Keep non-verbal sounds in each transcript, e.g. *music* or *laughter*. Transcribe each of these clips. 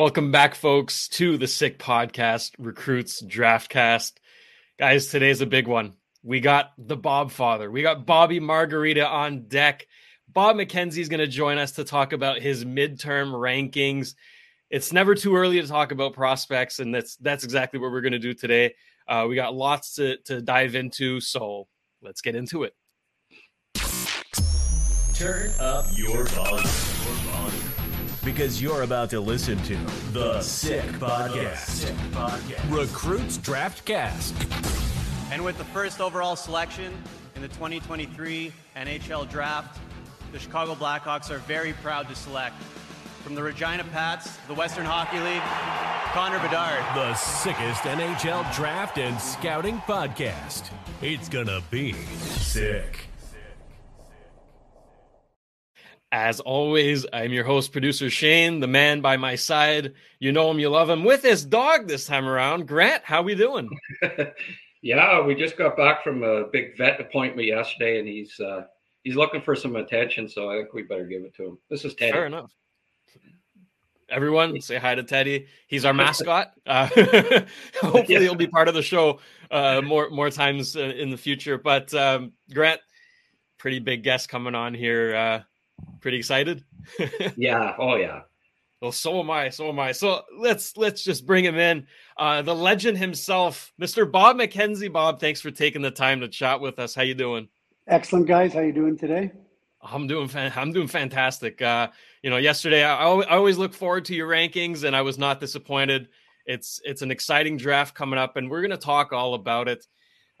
Welcome back, folks, to the Sick Podcast Recruits Draftcast. Guys, today's a big one. We got the Bob Father. We got Bobby Margarita on deck. Bob McKenzie is going to join us to talk about his midterm rankings. It's never too early to talk about prospects, and that's that's exactly what we're going to do today. Uh, we got lots to, to dive into, so let's get into it. Turn up your volume because you're about to listen to the Sick Podcast. Sick Podcast. Recruits Draft Cast. And with the first overall selection in the 2023 NHL Draft, the Chicago Blackhawks are very proud to select from the Regina Pats, the Western Hockey League, Connor Bedard. The sickest NHL draft and scouting podcast. It's gonna be sick. As always, I'm your host, producer Shane, the man by my side. You know him, you love him. With his dog this time around, Grant. How we doing? *laughs* yeah, we just got back from a big vet appointment yesterday, and he's uh, he's looking for some attention. So I think we better give it to him. This is Teddy. Fair enough. Everyone, say hi to Teddy. He's our *laughs* mascot. Uh, *laughs* hopefully, yeah. he'll be part of the show uh, more more times uh, in the future. But um, Grant, pretty big guest coming on here uh, Pretty excited? *laughs* yeah. Oh yeah. Well, so am I. So am I. So let's let's just bring him in. Uh, the legend himself, Mr. Bob McKenzie. Bob, thanks for taking the time to chat with us. How you doing? Excellent, guys. How you doing today? I'm doing fan- I'm doing fantastic. Uh, you know, yesterday I, I always look forward to your rankings, and I was not disappointed. It's it's an exciting draft coming up, and we're going to talk all about it.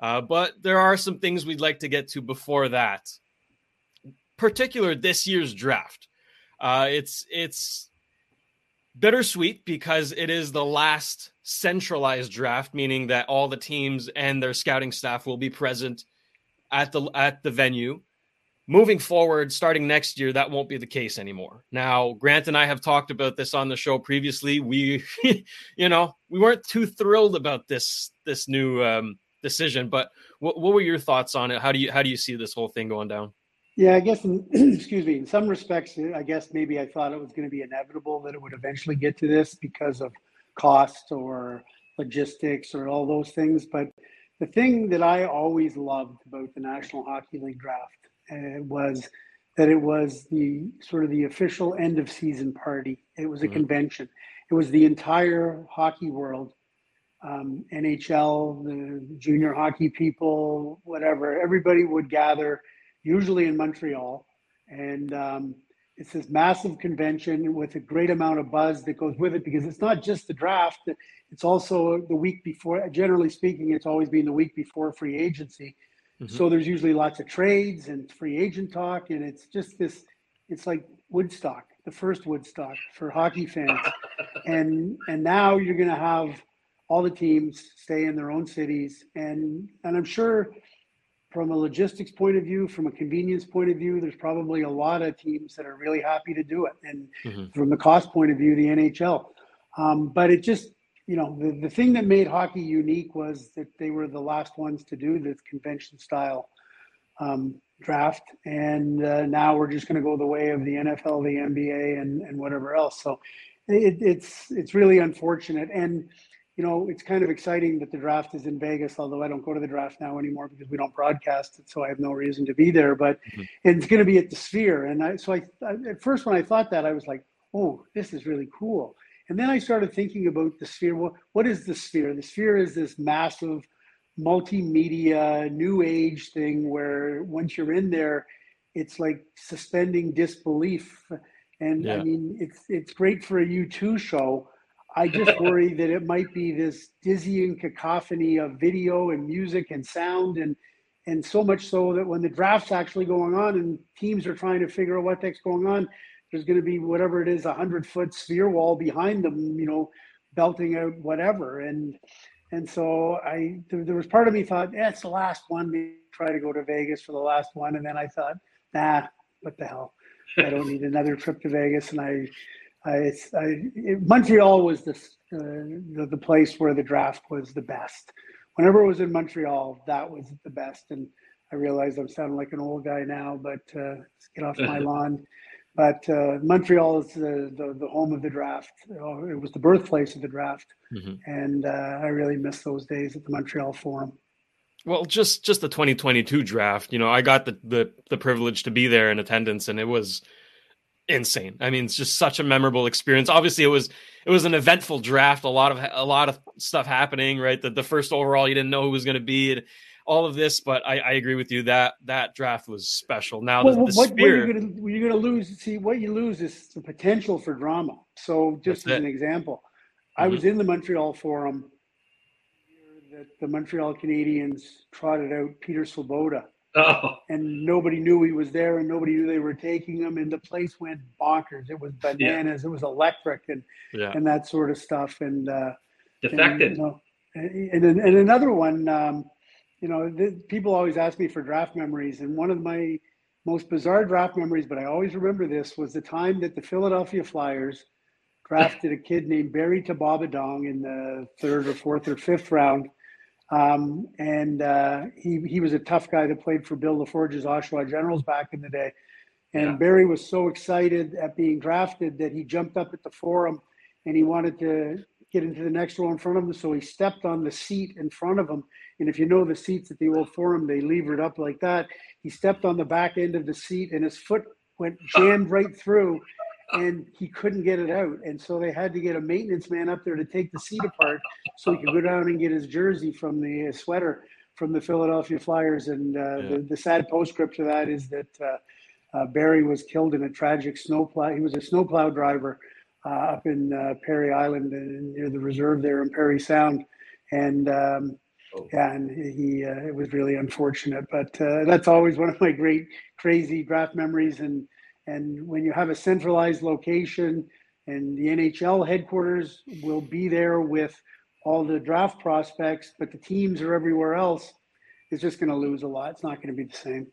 Uh, but there are some things we'd like to get to before that particular this year's draft. Uh, it's it's bittersweet because it is the last centralized draft, meaning that all the teams and their scouting staff will be present at the at the venue. Moving forward, starting next year, that won't be the case anymore. Now, Grant and I have talked about this on the show previously. We, *laughs* you know, we weren't too thrilled about this this new um, decision, but what, what were your thoughts on it? How do you how do you see this whole thing going down? Yeah, I guess, in, *clears throat* excuse me, in some respects, I guess maybe I thought it was going to be inevitable that it would eventually get to this because of cost or logistics or all those things. But the thing that I always loved about the National Hockey League draft uh, was that it was the sort of the official end of season party. It was a mm-hmm. convention. It was the entire hockey world, um, NHL, the junior hockey people, whatever. Everybody would gather usually in Montreal. And um, it's this massive convention with a great amount of buzz that goes with it because it's not just the draft, it's also the week before. Generally speaking, it's always been the week before free agency. Mm-hmm. So there's usually lots of trades and free agent talk. And it's just this, it's like Woodstock, the first Woodstock for hockey fans. *laughs* and and now you're going to have all the teams stay in their own cities. And and I'm sure from a logistics point of view, from a convenience point of view, there's probably a lot of teams that are really happy to do it. And mm-hmm. from the cost point of view, the NHL. Um, but it just, you know, the, the thing that made hockey unique was that they were the last ones to do this convention style um, draft. And uh, now we're just going to go the way of the NFL, the NBA, and, and whatever else. So it, it's, it's really unfortunate. And, you know, it's kind of exciting that the draft is in Vegas, although I don't go to the draft now anymore because we don't broadcast it, so I have no reason to be there. But mm-hmm. it's going to be at the Sphere, and I so I, I at first when I thought that I was like, oh, this is really cool. And then I started thinking about the Sphere. Well, what is the Sphere? The Sphere is this massive multimedia new age thing where once you're in there, it's like suspending disbelief. And yeah. I mean, it's it's great for a U2 show I just *laughs* worry that it might be this dizzying cacophony of video and music and sound and and so much so that when the draft's actually going on and teams are trying to figure out what that's going on, there's going to be whatever it is, a hundred foot sphere wall behind them, you know, belting out whatever. And and so I there, there was part of me thought, yeah, it's the last one. Maybe try to go to Vegas for the last one. And then I thought, nah, what the hell? I don't need another trip to Vegas. And I I, I, Montreal was the, uh, the, the place where the draft was the best. Whenever it was in Montreal, that was the best. And I realize I'm sounding like an old guy now, but uh, let's get off my *laughs* lawn. but uh, Montreal is the, the, the home of the draft. It was the birthplace of the draft, mm-hmm. and uh, I really miss those days at the Montreal Forum. Well, just just the 2022 draft. You know, I got the the the privilege to be there in attendance, and it was insane. I mean, it's just such a memorable experience. Obviously, it was it was an eventful draft. A lot of a lot of stuff happening. Right, the the first overall, you didn't know who was going to be. all of this, but I, I, agree with you that that draft was special. Now, well, the, the what, spear, what you're going to lose. See, what you lose is the potential for drama. So, just as it. an example, mm-hmm. I was in the Montreal Forum that the Montreal Canadiens trotted out Peter Svoboda *laughs* Oh. And nobody knew he was there, and nobody knew they were taking him, and the place went bonkers. It was bananas. Yeah. It was electric, and yeah. and that sort of stuff. And uh, defected. And, you know, and, and, and another one, um, you know, the, people always ask me for draft memories, and one of my most bizarre draft memories, but I always remember this, was the time that the Philadelphia Flyers *laughs* drafted a kid named Barry Tabobondung in the third or fourth or fifth round um, and uh, he he was a tough guy that played for Bill LaForge's Oshawa Generals back in the day. And yeah. Barry was so excited at being drafted that he jumped up at the forum and he wanted to get into the next row in front of him. So he stepped on the seat in front of him. And if you know the seats at the old forum, they levered up like that. He stepped on the back end of the seat and his foot went jammed right through and he couldn't get it out. And so they had to get a maintenance man up there to take the seat apart so he could go down and get his jersey from the uh, sweater from the Philadelphia Flyers. And uh, yeah. the, the, sad postscript to that is that uh, uh, Barry was killed in a tragic snowplow. He was a snowplow driver uh, up in uh, Parry Island near the reserve there in Parry Sound. And um, oh. yeah, and he it was really unfortunate. But that's always one of my great, crazy draft memories. And and when you have a centralized location and the NHL headquarters will be there with all the draft prospects, but the teams are everywhere else, it's just going to lose a lot. It's not going to be the same.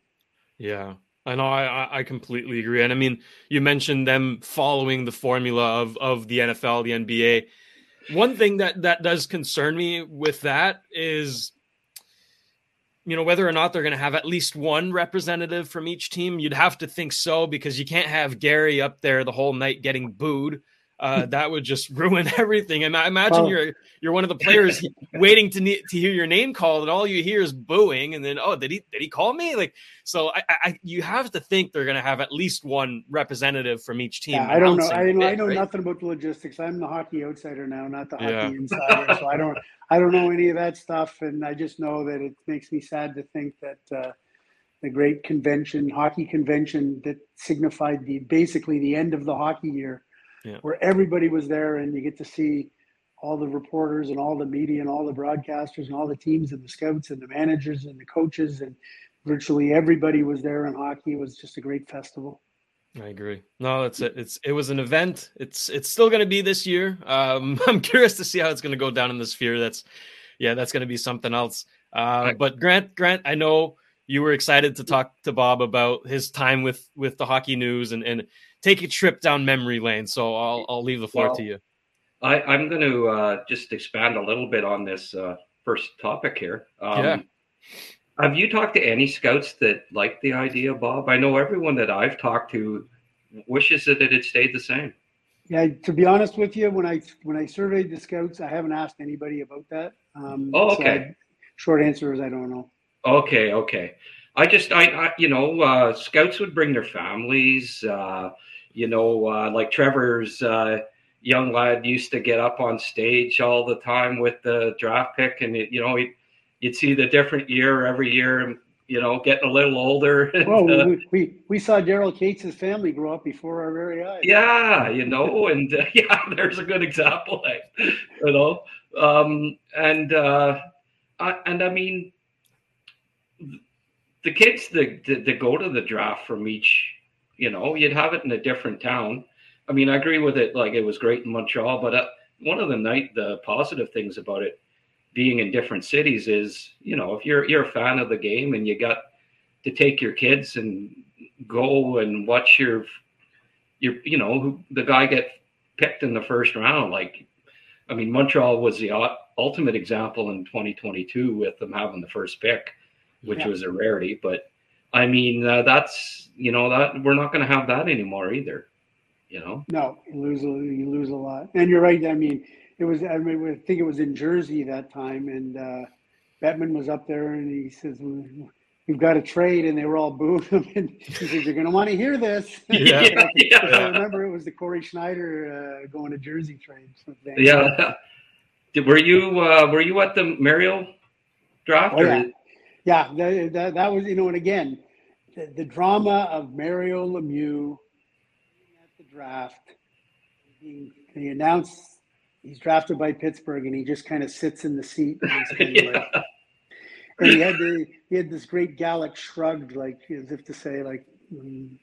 Yeah. I know I, I completely agree. And I mean, you mentioned them following the formula of, of the NFL, the NBA. One thing that, that does concern me with that is you know whether or not they're going to have at least one representative from each team you'd have to think so because you can't have gary up there the whole night getting booed uh, that would just *laughs* ruin everything. And I imagine well, you're you're one of the players *laughs* waiting to to hear your name called, and all you hear is booing, and then oh, did he did he call me? Like so, I, I you have to think they're going to have at least one representative from each team. Yeah, I don't know. I, bit, I know right? nothing about the logistics. I'm the hockey outsider now, not the hockey yeah. insider. so I don't I don't know any of that stuff, and I just know that it makes me sad to think that. Uh, the great convention, hockey convention that signified the basically the end of the hockey year, yeah. where everybody was there and you get to see all the reporters and all the media and all the broadcasters and all the teams and the scouts and the managers and the coaches and virtually everybody was there in hockey. It was just a great festival. I agree. No, that's it. It's it was an event. It's it's still going to be this year. Um, *laughs* I'm curious to see how it's going to go down in the sphere. That's yeah, that's going to be something else. Uh, but Grant, Grant, I know you were excited to talk to Bob about his time with with the hockey news and and take a trip down memory lane. So I'll I'll leave the floor well, to you. I, I'm going to uh, just expand a little bit on this uh, first topic here. Um, yeah. Have you talked to any scouts that like the idea, Bob? I know everyone that I've talked to wishes that it had stayed the same. Yeah, to be honest with you, when I when I surveyed the scouts, I haven't asked anybody about that. Um, oh, okay. So I, short answer is I don't know. Okay, okay. I just, I, I you know, uh, scouts would bring their families. Uh, you know, uh, like Trevor's uh, young lad used to get up on stage all the time with the draft pick, and it, you know, he'd, you'd see the different year every year, and you know, getting a little older. *laughs* well, uh, we, we, we saw Daryl Katz' family grow up before our very eyes. Yeah, you know, and uh, *laughs* yeah, there's a good example. *laughs* you know, um, and uh, I, and I mean, the kids that, that, that go to the draft from each you know, you'd have it in a different town. I mean, I agree with it. Like it was great in Montreal, but uh, one of the night the positive things about it being in different cities is, you know, if you're you're a fan of the game and you got to take your kids and go and watch your your you know the guy get picked in the first round. Like, I mean, Montreal was the ultimate example in 2022 with them having the first pick, which yeah. was a rarity. But I mean, uh, that's you know that we're not going to have that anymore either. You know. No, you lose a, you lose a lot, and you're right. I mean, it was I mean I think it was in Jersey that time, and uh, Bettman was up there, and he says. We've got a trade, and they were all *laughs* booing him. And he says, "You're going to want to hear this." *laughs* Yeah, *laughs* yeah. I remember it was the Cory Schneider uh, going to Jersey trade. Yeah. Did, were you uh, were you at the Mario draft? Oh, yeah, yeah. That, that, that was you know, and again, the, the drama of Mario Lemieux at the draft. He, he announced he's drafted by Pittsburgh, and he just kind of sits in the seat. And, *laughs* yeah. and he had the, he had this great Gallic shrugged, like as if to say, like, mm,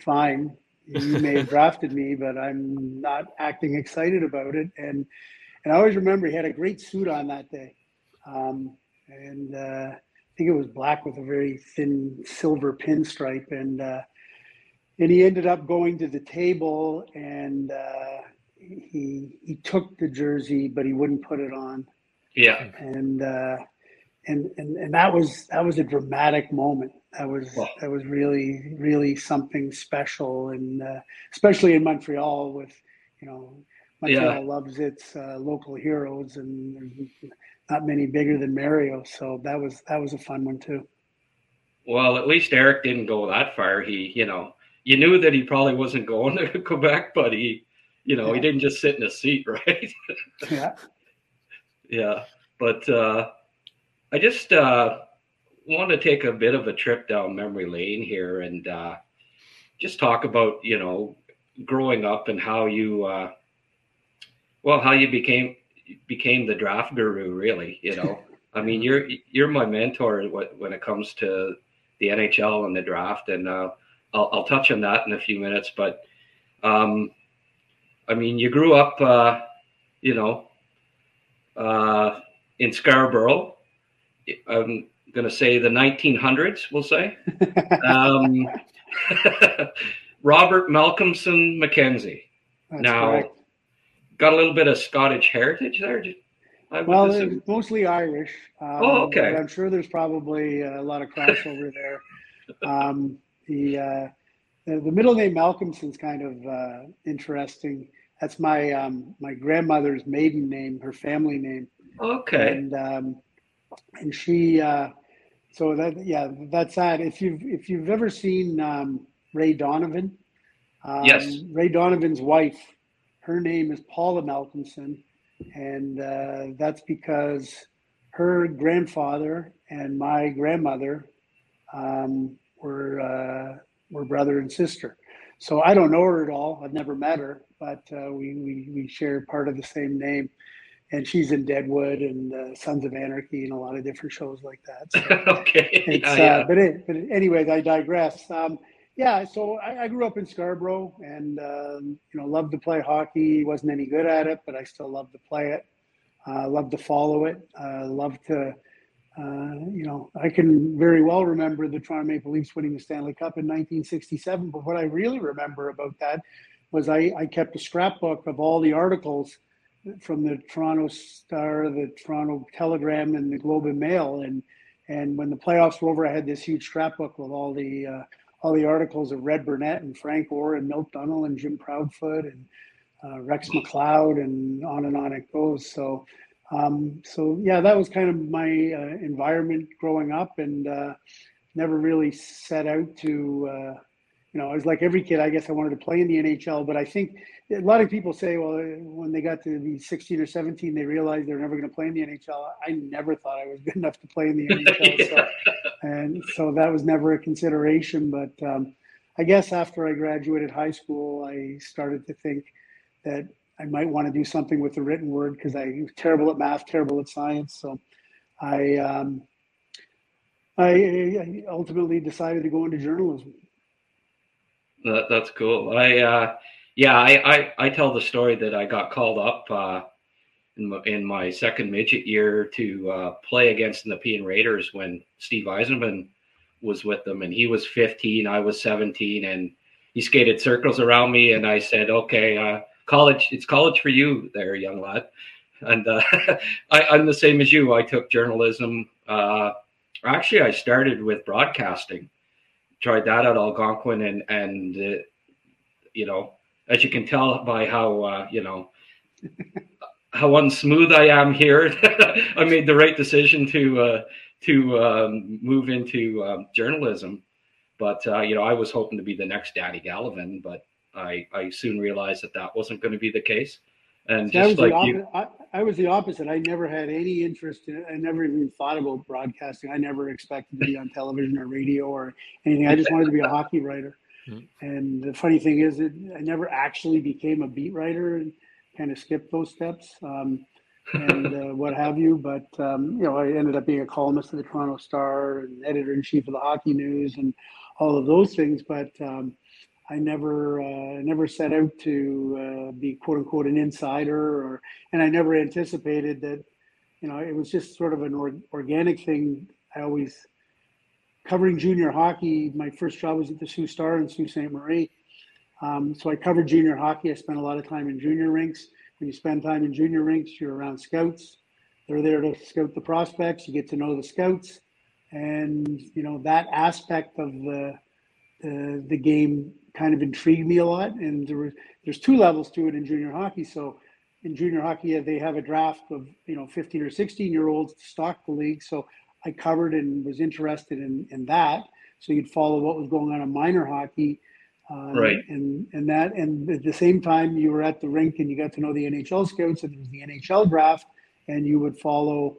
fine, you may have *laughs* drafted me, but I'm not acting excited about it. And and I always remember he had a great suit on that day, um, and uh, think it was black with a very thin silver pinstripe. And uh, and he ended up going to the table and uh, he he took the jersey, but he wouldn't put it on. Yeah. And uh, and and and that was that was a dramatic moment. That was Wow. that was really really something special, and uh, especially in Montreal with you know Montreal Yeah. loves its uh, local heroes, and not many bigger than Mario. So that was that was a fun one too. Well, at least Eric didn't go that far. He, you know, you knew that he probably wasn't *laughs* going to Quebec, but he, you know, he didn't just sit in a seat, *laughs* right? Yeah, yeah. But uh, I just uh, want to take a bit of a trip down memory lane here and uh, just talk about, you know, growing up and how you, uh, well, how you became became the draft guru, really. You know, *laughs* I mean, you're you're my mentor when it comes to the NHL and the draft, and uh, I'll, I'll touch on that in a few minutes. But um, I mean, you grew up, uh, you know, uh, in Scarborough. I'm going to say the 1900s, we'll say. *laughs* um, *laughs* Robert Malcolmson McKenzie. that's now, correct. Got a little bit of Scottish heritage there. Well, assume. mostly Irish. Um, Oh, okay. but I'm sure there's probably a lot of crossover there. Um, the, uh, the the middle name Malcolmson's kind of uh, interesting. That's my um, my grandmother's maiden name, her family name, okay. and um, and she. Uh, so that yeah, that's that. If you've if you've ever seen um, Ray Donovan, um, Yes. Ray Donovan's wife, her name is Paula Malcolmson, and uh, that's because her grandfather and my grandmother um, were uh, were brother and sister. So I don't know her at all. I've never met her, but uh, we, we we share part of the same name, and she's in Deadwood and uh, Sons of Anarchy and a lot of different shows like that. So *laughs* okay. it's, Yeah, uh, yeah. but, it, but anyways, I digress. Um, yeah, so I, I grew up in Scarborough and um, you know loved to play hockey. wasn't any good at it, but I still loved to play it. Uh, loved to follow it. Uh, loved to, uh, you know, I can very well remember the Toronto Maple Leafs winning the Stanley Cup in 1967. But what I really remember about that was I, I kept a scrapbook of all the articles from the Toronto Star, the Toronto Telegram, and the Globe and Mail. And and when the playoffs were over, I had this huge scrapbook with all the uh, all the articles of Red Burnett and Frank Orr and Milt Dunnell and Jim Proudfoot and uh, Rex McLeod and on and on it goes. So um, so yeah, that was kind of my uh, environment growing up, and uh, never really set out to. Uh, you know, I was like every kid. I guess I wanted to play in the NHL, but I think a lot of people say, well, when they got to be 16 or 17, they realized they're never going to play in the NHL. I never thought I was good *laughs* enough to play in the *laughs* NHL, so, and so that was never a consideration. But um, I guess after I graduated high school, I started to think that I might want to do something with the written word because I was terrible at math, terrible at science. So I, um, I I ultimately decided to go into journalism. That, that's cool. I uh, yeah, I, I I tell the story that I got called up uh, in my, in my second midget year to uh, play against the Nepean Raiders when Steve Yzerman was with them, and he was 15, I was 17, and he skated circles around me, and I said, "Okay, uh, college, it's college for you, there, young lad." And uh, *laughs* I, I'm the same as you. I took journalism. Uh, actually, I started with broadcasting tried that at Algonquin, and and uh, you know, as you can tell by how uh, you know how unsmooth I am here, *laughs* I made the right decision to uh, to um, move into um, journalism. But uh, you know, I was hoping to be the next Danny Gallivan, but I I soon realized that that wasn't going to be the case. And See, I was just like the you, opposite. I, I was the opposite. I never had any interest in. I never even thought about broadcasting. I never expected to be on television or radio or anything. I just wanted to be a hockey writer. Mhm. And the funny thing is, that I never actually became a beat writer and kind of skipped those steps um, and *laughs* uh, what have you. But um, you know, I ended up being a columnist of the Toronto Star and editor in chief of the Hockey News and all of those things. But um, I never uh, never set out to uh, be quote unquote an insider, or and I never anticipated that. You know, it was just sort of an or, organic thing. I always covering junior hockey. My first job was at the Sault Star in Sault Ste. Marie. Um, so I covered junior hockey. I spent a lot of time in junior rinks. When you spend time in junior rinks, you're around scouts. They're there to scout the prospects. You get to know the scouts, and you know that aspect of the the, the game kind of intrigued me a lot. And there there's two levels to it in junior hockey. So in junior hockey, they have a draft of you know 15 or 16 year olds to stock the league. So I covered and was interested in in that. So you'd follow what was going on in minor hockey. Uh, Right. And and that and at the same time you were at the rink and you got to know the NHL scouts and there was the NHL draft and you would follow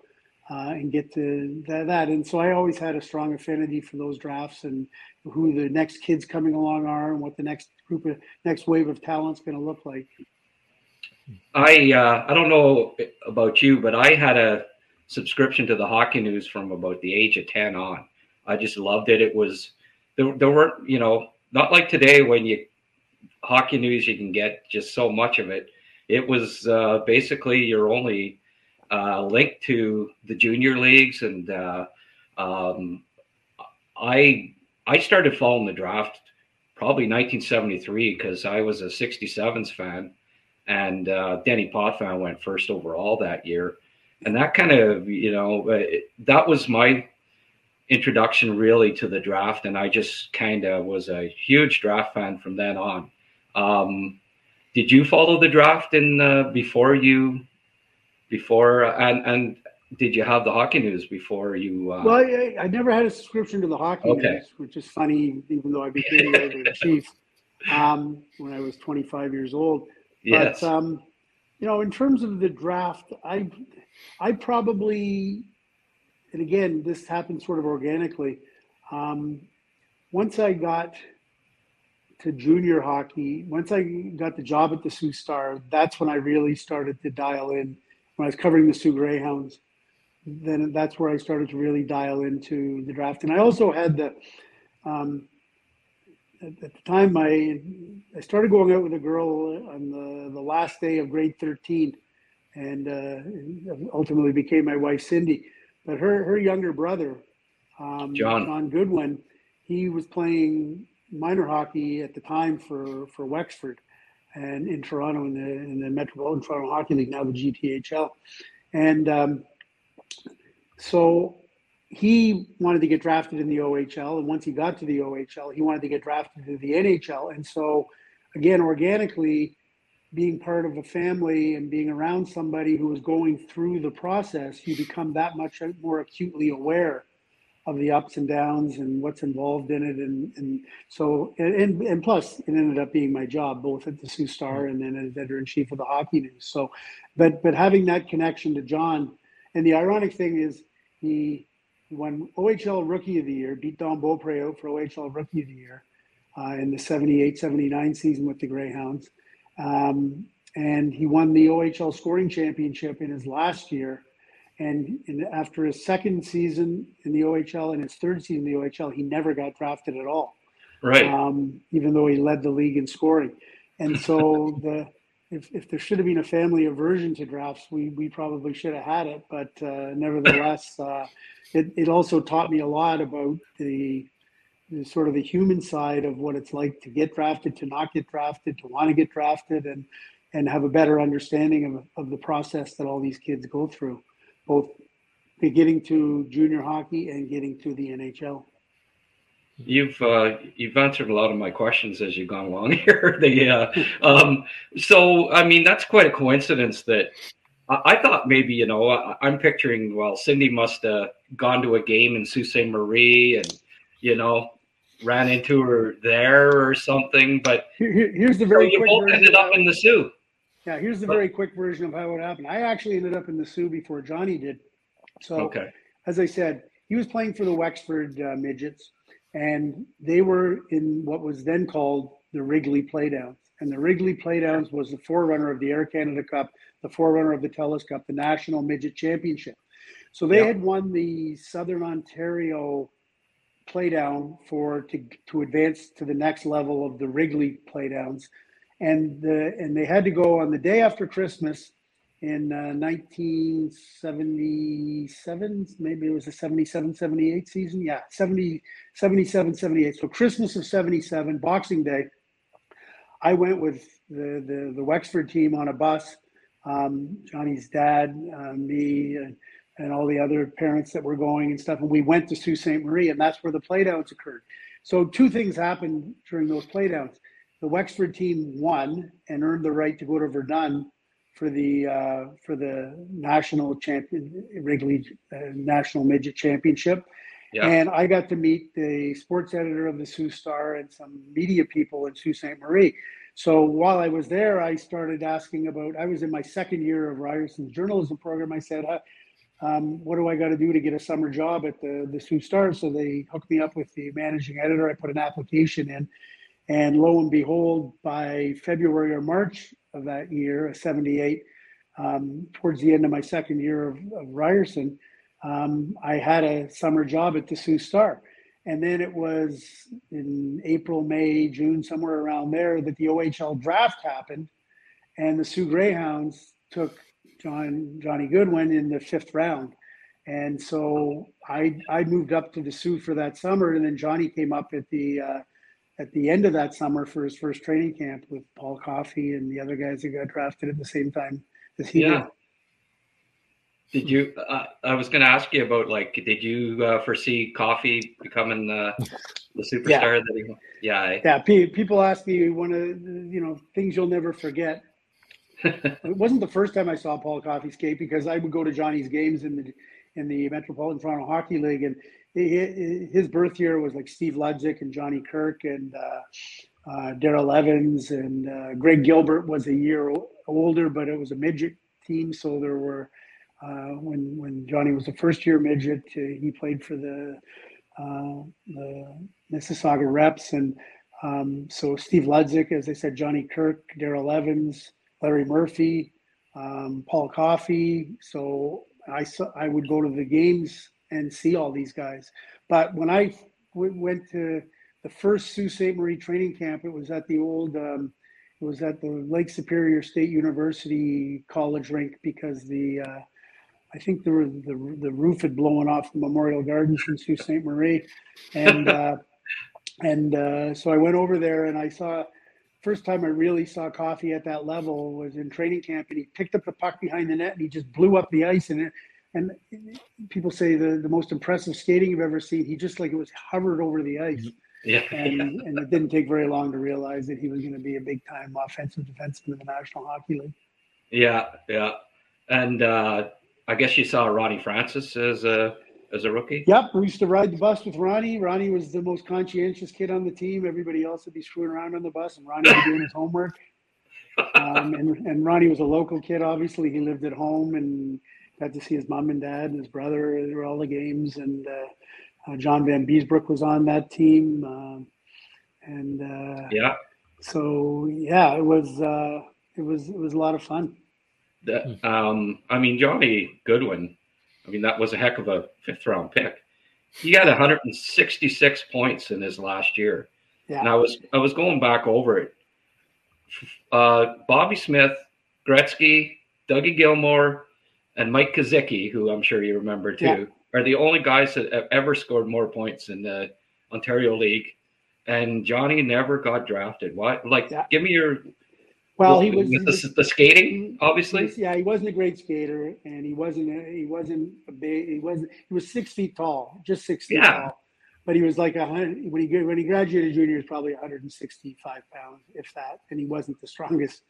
uh, and get to that, that. And so I always had a strong affinity for those drafts and who the next kids coming along are and what the next group of next wave of talent's going to look like. I uh, I don't know about you, but I had a subscription to the Hockey News from about the age of ten on. I just loved it. It was there. There weren't you know not like today when you Hockey News you can get just so much of it. It was uh, basically your only uh, link to the junior leagues, and uh, um, I I started following the draft probably 1973 because I was a 67s fan and uh, Denis Potvin went first overall that year, and that kind of you know uh, it- that was my introduction really to the draft, and I just kind of was a huge draft fan from then on. Um, did you follow the draft in uh, before you before and and did you have the hockey news before you? Uh, Well, I, I never had a subscription to the hockey Okay. news, which is funny, even though I became editor *laughs* chief um, when I was 25 years old. yes. But um, you know, in terms of the draft, I I probably, and again, this happened sort of organically. Um, once I got to junior hockey, once I got the job at the Sault Star, that's when I really started to dial in. When I was covering the Soo Greyhounds, then that's where I started to really dial into the draft. And I also had the um, at, at the time I I started going out with a girl on the, the last day of grade 13 and uh, ultimately became my wife Cindy but her her younger brother um, John. John Goodwin he was playing minor hockey at the time for for Wexford and in Toronto in the in the Metropolitan Toronto Hockey League now the GTHL and um, so he wanted to get drafted in the OHL, and once he got to the OHL, he wanted to get drafted to the NHL. And so, again, organically, being part of a family and being around somebody who was going through the process, you become that much more acutely aware of the ups and downs and what's involved in it. And, and so, and, and plus, it ended up being my job both at the Sault Star and then as editor in chief of the Hockey News. So, but but having that connection to John, and the ironic thing is, he won OHL Rookie of the Year, beat Don Beaupre out for OHL Rookie of the Year uh, in the 78 79 season with the Greyhounds. Um, and he won the OHL scoring championship in his last year. And in, after his second season in the OHL and his third season in the OHL, he never got drafted at all, right. um, even though he led the league in scoring. And so *laughs* the if, if there should have been a family aversion to drafts, we, we probably should have had it. But uh, nevertheless, uh, it, it also taught me a lot about the, the sort of the human side of what it's like to get drafted, to not get drafted, to want to get drafted, and and have a better understanding of, of the process that all these kids go through, both getting to junior hockey and getting to the NHL. You've uh, you've answered a lot of my questions as you've gone along *laughs* here. the, uh, um, so I mean that's quite a coincidence that I, I thought maybe you know I, am picturing well Cindy must have gone to a game in Sault Ste. Marie and you know ran into her there or something. But here, here's the very so you both ended up in the Soo. Yeah, here's the very quick version of how it happened. I actually ended up in the Soo before Johnny did. So okay. as I said, he was playing for the Wexford uh, Midgets and they were in what was then called the Wrigley Playdowns. And the Wrigley Playdowns was the forerunner of the Air Canada Cup, the forerunner of the TELUS Cup, the National Midget Championship. So they had won the Southern Ontario Playdown for to, to advance to the next level of the Wrigley Playdowns. And the and they had to go on the day after Christmas in uh, 1977 maybe it was a 77 78 season. Yeah 70 77 78 so christmas of 77 boxing day i went with the the, the wexford team on a bus. Um, johnny's dad uh, me and, and all the other parents that were going and stuff and we went to sault ste marie and that's where the playdowns occurred so two things happened during those playdowns the wexford team won and earned the right to go to verdun for the uh, for the national champion Wrigley uh, National Midget Championship. Yeah. And I got to meet the sports editor of the Sault Star and some media people in Sault Ste. Marie. So while I was there, I started asking about. I was in my second year of Ryerson's journalism program. I said, um, "What do I got to do to get a summer job at the the Sault Star?" So they hooked me up with the managing editor. I put an application in, and lo and behold, by February or March, of that year, 78, um, towards the end of my second year of, of Ryerson, um, I had a summer job at the Sault Star. And then it was in April, May, June, somewhere around there that the OHL draft happened. And the Soo Greyhounds took John Johnny Goodwin in the fifth round. And so I I moved up to the Soo for that summer, and then Johnny came up at the uh, at the end of that summer for his first training camp with Paul Coffey and the other guys that got drafted at the same time as he yeah. did. Did you? Uh, I was going to ask you about like, did you uh, foresee Coffey becoming the the superstar yeah. that he? Yeah. Yeah. People ask me one of you know things you'll never forget. It wasn't the first time I saw Paul Coffey skate because I would go to Johnny's games in the in the Metropolitan Toronto Hockey League, and his birth year was like Steve Ludzik and Johnny Kirk and uh, uh, Daryl Evans and uh, Greg Gilbert was a year older, but it was a midget team. So there were uh, when when Johnny was a first year midget, uh, he played for the uh, the Mississauga Reps, and um, so Steve Ludzik, as I said, Johnny Kirk, Daryl Evans, Larry Murphy, um, Paul Coffey. So I saw I would go to the games and see all these guys. But when I w- went to the first Sault Ste. Marie training camp, it was at the old, um, it was at the Lake Superior State University college rink because the, uh, I think the, the the roof had blown off the Memorial Gardens in Sault Ste. Marie, and uh, *laughs* and uh, so I went over there and I saw. First time I really saw Coffey at that level was in training camp, and he picked up the puck behind the net and he just blew up the ice, and it, and people say the, the most impressive skating you've ever seen. He just like it was hovered over the ice. Yeah. And, *laughs* and it didn't take very long to realize that he was going to be a big time offensive defenseman in the National Hockey League. Yeah, yeah. And uh, I guess you saw Ronnie Francis as a as a rookie. Yep, we used to ride the bus with Ronnie. Ronnie was the most conscientious kid on the team. Everybody else would be screwing around on the bus, and Ronnie was doing his homework. *laughs* Um, and, and Ronnie was a local kid. Obviously, he lived at home and got to see his mom and dad and his brother at all the games, and uh, uh, John Vanbiesbrouck was on that team, uh, and uh, yeah. So yeah, it was uh, it was it was a lot of fun. That, um, I mean, Johnny Goodwin. I mean, that was a heck of a fifth round pick. He got 166 points in his last year. Yeah. And I was I was going back over it. Uh, Bobby Smith, Gretzky, Dougie Gilmour, and Mike Kaszycki, who I'm sure you remember too, yeah. are the only guys that have ever scored more points in the Ontario League. And Johnny never got drafted. Why? Like, yeah. give me your. Well, he was the, the, skating, obviously. Was, yeah, he wasn't a great skater, and he wasn't. A, he wasn't a big. He wasn't. He was six feet tall, just six feet yeah. tall. but he was like a hundred when he when he graduated junior, he was probably 165 pounds, if that, and he wasn't the *laughs* strongest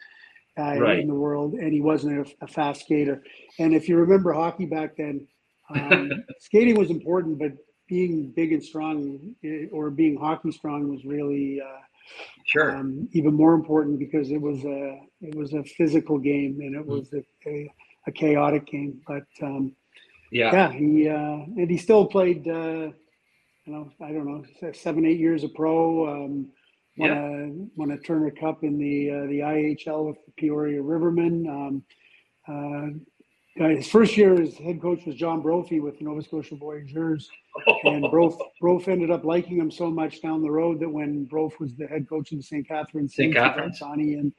guy Right. in the world, and he wasn't a, a fast skater. And if you remember hockey back then, *laughs* um, skating was important, but being big and strong eh, or being hockey strong was really uh, Sure. um, even more important because it was a it was a physical game and it was a, a, a chaotic game. But um, yeah. yeah, he uh, and he still played. Uh, you know, I don't know, seven eight years of pro. Um, won Yeah. a won a Turner Cup in the uh, the IHL with the Peoria Rivermen. Um, uh, his first year as head coach was John Brophy with the Nova Scotia Voyageurs, and Brof, Brof ended up liking him so much down the road that when Brof was the head coach of the St. Catharines, St. Saints, Catharines. Johnny and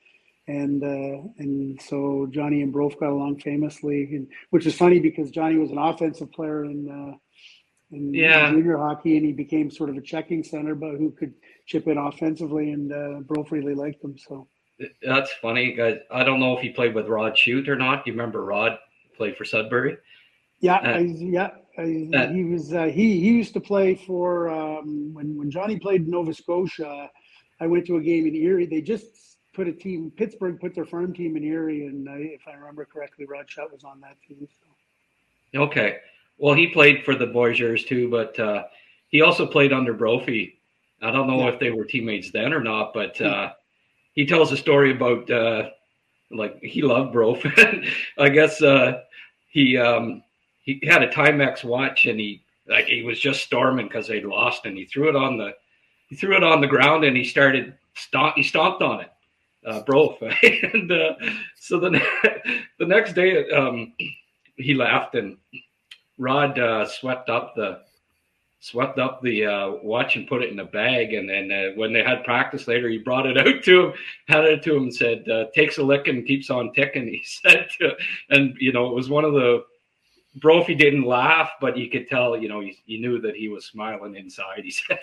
and uh, and so Johnny and Brof got along famously, and which is funny because Johnny was an offensive player in uh, in Yeah. junior hockey, and he became sort of a checking center, but who could chip in offensively, and uh, Brof really liked him. So That's funny, guys. I don't know if he played with Rod Schutt or not. You remember Rod played for Sudbury? yeah, Uh, I, yeah, I, uh, he was uh, he he used to play for um, when when Johnny played Nova Scotia. I went to a game in Erie. They just put a team. Pittsburgh put their farm team in Erie, and I, if I remember correctly, Rod Schutt was on that team. So. Okay. Well, he played for the Voyageurs too, but uh, he also played under Brophy. I don't know Yeah. if they were teammates then or not, but uh, he tells a story about uh, like he loved Brophy. *laughs* I guess uh, he um, he had a Timex watch and he like he was just storming because they'd lost and he threw it on the he threw it on the ground and he started stomp he stomped on it. Uh, *laughs* and uh, so the ne- *laughs* the next day um, he laughed and Rod uh, swept up the swept up the uh, watch and put it in a bag. And then uh, when they had practice later, he brought it *laughs* out to him, handed it to him, and said, uh, "Takes a lick and keeps on ticking." *laughs* He said, to, and you know, it was one of the. Brophy didn't laugh, but you could tell, you know, he, you knew that he was smiling inside. He *laughs* said,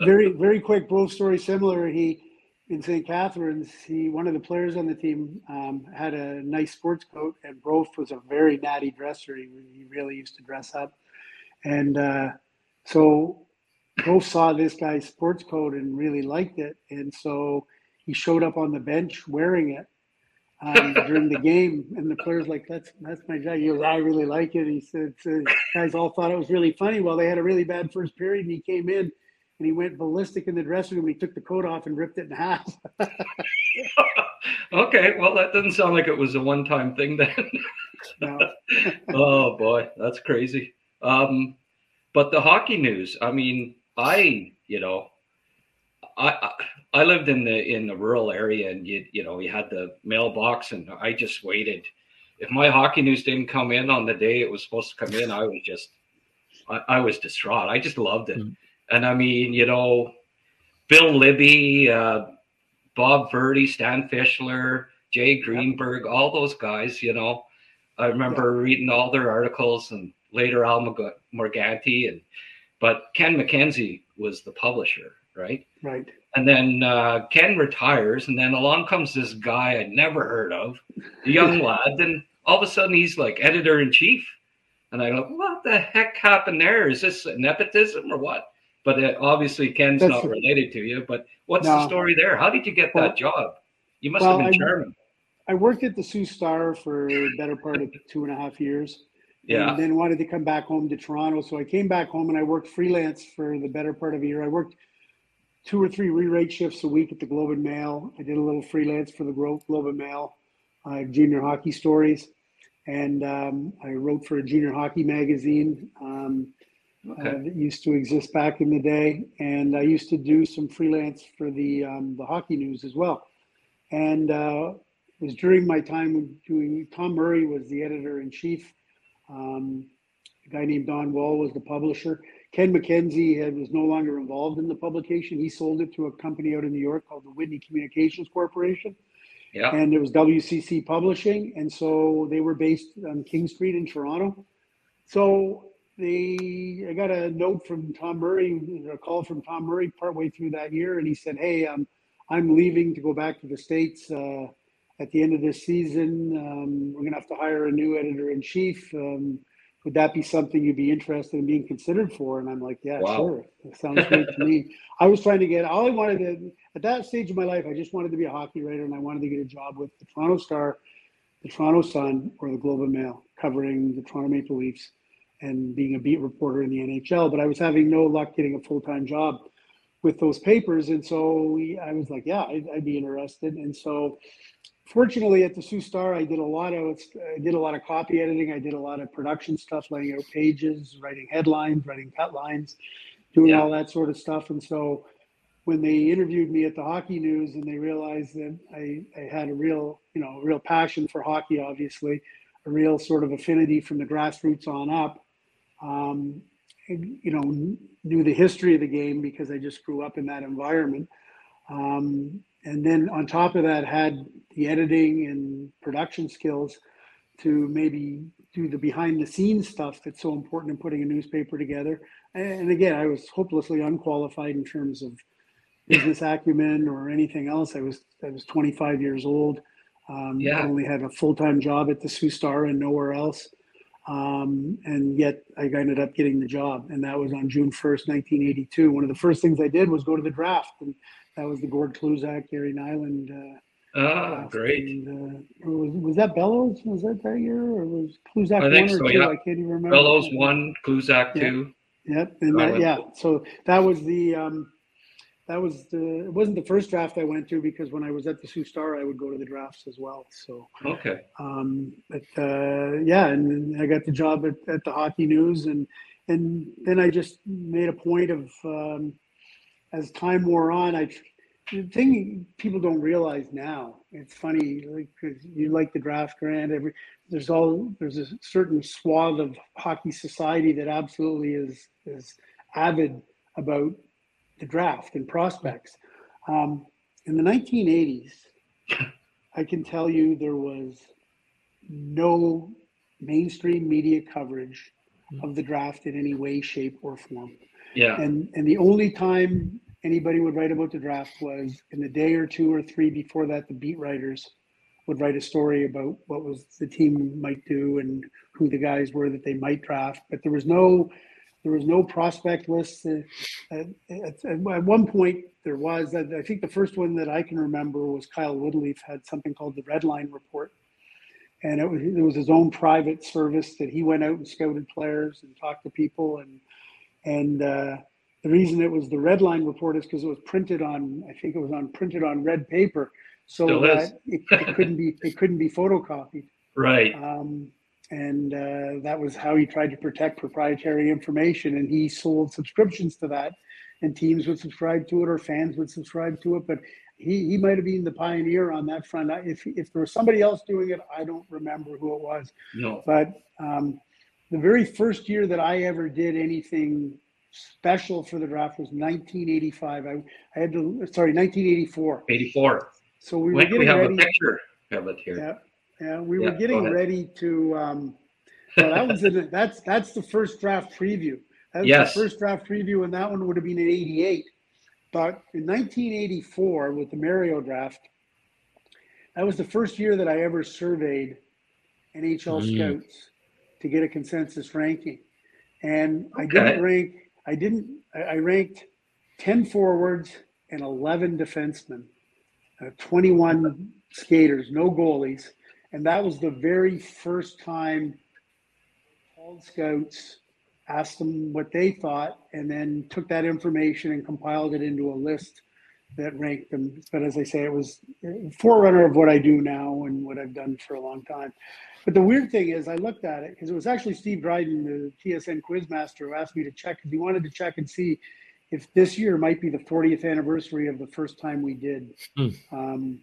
very very quick Brof story similar he in st catharines he one of the players on the team um, had a nice sports coat and Brof was a very natty dresser he, he really used to dress up and uh, so Brof saw this guy's sports coat and really liked it and so he showed up on the bench wearing it um, *laughs* during the game, and the players like that's that's my guy. He goes, I really like it. He said, so guys all thought it was really funny. Well, they had a really bad first period, and he came in and he went ballistic in the dressing room. He took the coat off and ripped it in half. *laughs* "Okay, well, that doesn't sound like it was a one-time thing then." No. *laughs* oh boy, that's crazy. Um, but the hockey news. I mean, I you know, I I lived in the in the rural area, and you you know you had the mailbox, and I just waited. If my hockey news didn't come in on the day it was supposed to come in, I was just I, I was distraught. I just loved it, and I mean, you know, Bill Libby, uh, Bob Verdi, Stan Fischler, Jay Greenberg, all those guys, you know. I remember reading all their articles and later Al Morganti and but Ken McKenzie was the publisher, right? right. And then uh, Ken retires, and then along comes this guy I'd never heard of, a young *laughs* lad, and all of a sudden he's like editor in chief. And I go, what the heck happened there? Is this nepotism or what? But uh, obviously Ken's That's not related to you. But what's No. the story there? How did you get Well- that job? You must well, have been I-. I worked at the Sault Star for the better part of two and a half years. Yeah. And then wanted to come back home to Toronto. So I came back home and I worked freelance for the better part of a year. I worked two or three rewrite shifts a week at the Globe and Mail. I did a little freelance for the Globe and Mail, uh, junior hockey stories. And um, I wrote for a junior hockey magazine um, Okay. uh, that used to exist back in the day. And I used to do some freelance for the, um, the hockey news as well. And uh, it was during my time doing, Tom Murray was the editor in chief. Um, a guy named Don Wall was the publisher. Ken McKenzie had, was no longer involved in the publication. He sold it to a company out in New York called the Whitney Communications Corporation, Yeah. and it was WCC Publishing. And so they were based on King Street in Toronto. So they, I got a note from Tom Murray, a call from Tom Murray partway through that year, and he said, "Hey, um, I'm leaving to go back to the states uh, at the end of this season. Um, we're going to have to hire a new editor in chief. Um, would that be something you'd be interested in being considered for? And I'm like, yeah, Wow. sure. That sounds great to me. I was trying to get all I wanted to at that stage of my life. I just wanted to be a hockey writer, and I wanted to get a job with the Toronto Star, the Toronto Sun, or the Globe and Mail, covering the Toronto Maple Leafs and being a beat reporter in the NHL. But I was having no luck getting a full time job with those papers, and so we, I was like, yeah, I'd, I'd be interested. And so, fortunately, at the Sault Star, I did a lot of I did a lot of copy editing. I did a lot of production stuff, laying out pages, writing headlines, writing cut lines, doing Yeah. all that sort of stuff. And so, when they interviewed me at the Hockey News, and they realized that I, I had a real, you know, real passion for hockey, obviously, a real sort of affinity from the grassroots on up. Um, and, you know, knew the history of the game because I just grew up in that environment. Um, and then on top of that, had the editing and production skills to maybe do the behind the scenes stuff that's so important in putting a newspaper together. And again, I was hopelessly unqualified in terms of business acumen or anything else. I was I was 25 years old. Um, Yeah. I only had a full time job at the Sault Star and nowhere else. Um, and yet I ended up getting the job, and that was on June 1st, 1982. One of the first things I did was go to the draft, and that was the Gord Kluzak, Gary Nylund. Uh, Ah, great. And, uh, was, was that Bellows? Was that that year, or was Kluzak I think one or so, two? yeah. I can't even remember. Bellows one, Kluzak Yeah. two. Yep, and that, yeah, so that was the um, that was the it wasn't the first draft I went to because when I was at the Sault Star, I would go to the drafts as well. So, Okay. um, but uh, yeah, and then I got the job at, at the Hockey News, and and then I just made a point of um, as time wore on, I the thing people don't realize now. It's funny, like 'cause you like the draft grant. Every there's all there's a certain swath of hockey society that absolutely is is avid about the draft and prospects. Um, in the 1980s, I can tell you there was no mainstream media coverage of the draft in any way, shape, or form. Yeah. And and the only time anybody would write about the draft was in the day or two or three before that, the beat writers would write a story about what was the team might do and who the guys were that they might draft. But there was no there was no prospect list. Uh, at, one point, there was. I I think the first one that I can remember was Kyle Woodlief had something called the Red Line Report, and it was it was his own private service that he went out and scouted players and talked to people and and uh, the reason it was the red line report is because it was printed on i think it was on printed on red paper. So that it, it couldn't be it couldn't be photocopied. Right. um, and uh, that was how he tried to protect proprietary information and he sold subscriptions to that and teams would subscribe to it or fans would subscribe to it but he, he might have been the pioneer on that front. If, if there was somebody else doing it i don't remember who it was. No. but um, the very first year that I ever did anything special for the draft was 1985. I, I had to, sorry, 1984. 84. So we were we getting have a ready. picture of it here. Yeah, yeah, we Yeah, were getting ready to. Um, well, that was in that's that's the first draft preview. That was Yes. the first draft preview, and that one would have been in '88. But in 1984, with the Mario draft, that was the first year that I ever surveyed NHL Mm. scouts to get a consensus ranking, and I didn't rank. I didn't. I ranked 10 forwards and 11 defensemen uh, 21 skaters, no goalies. And that was the very first time called scouts, asked them what they thought, and then took that information and compiled it into a list that ranked them. But as I say, it was forerunner of what I do now and what I've done for a long time. But the weird thing is, I looked at it because it was actually Steve Dryden, the TSN quizmaster, who asked me to check because he wanted to check and see if this year might be the 40th anniversary of the first time we did Hmm. um,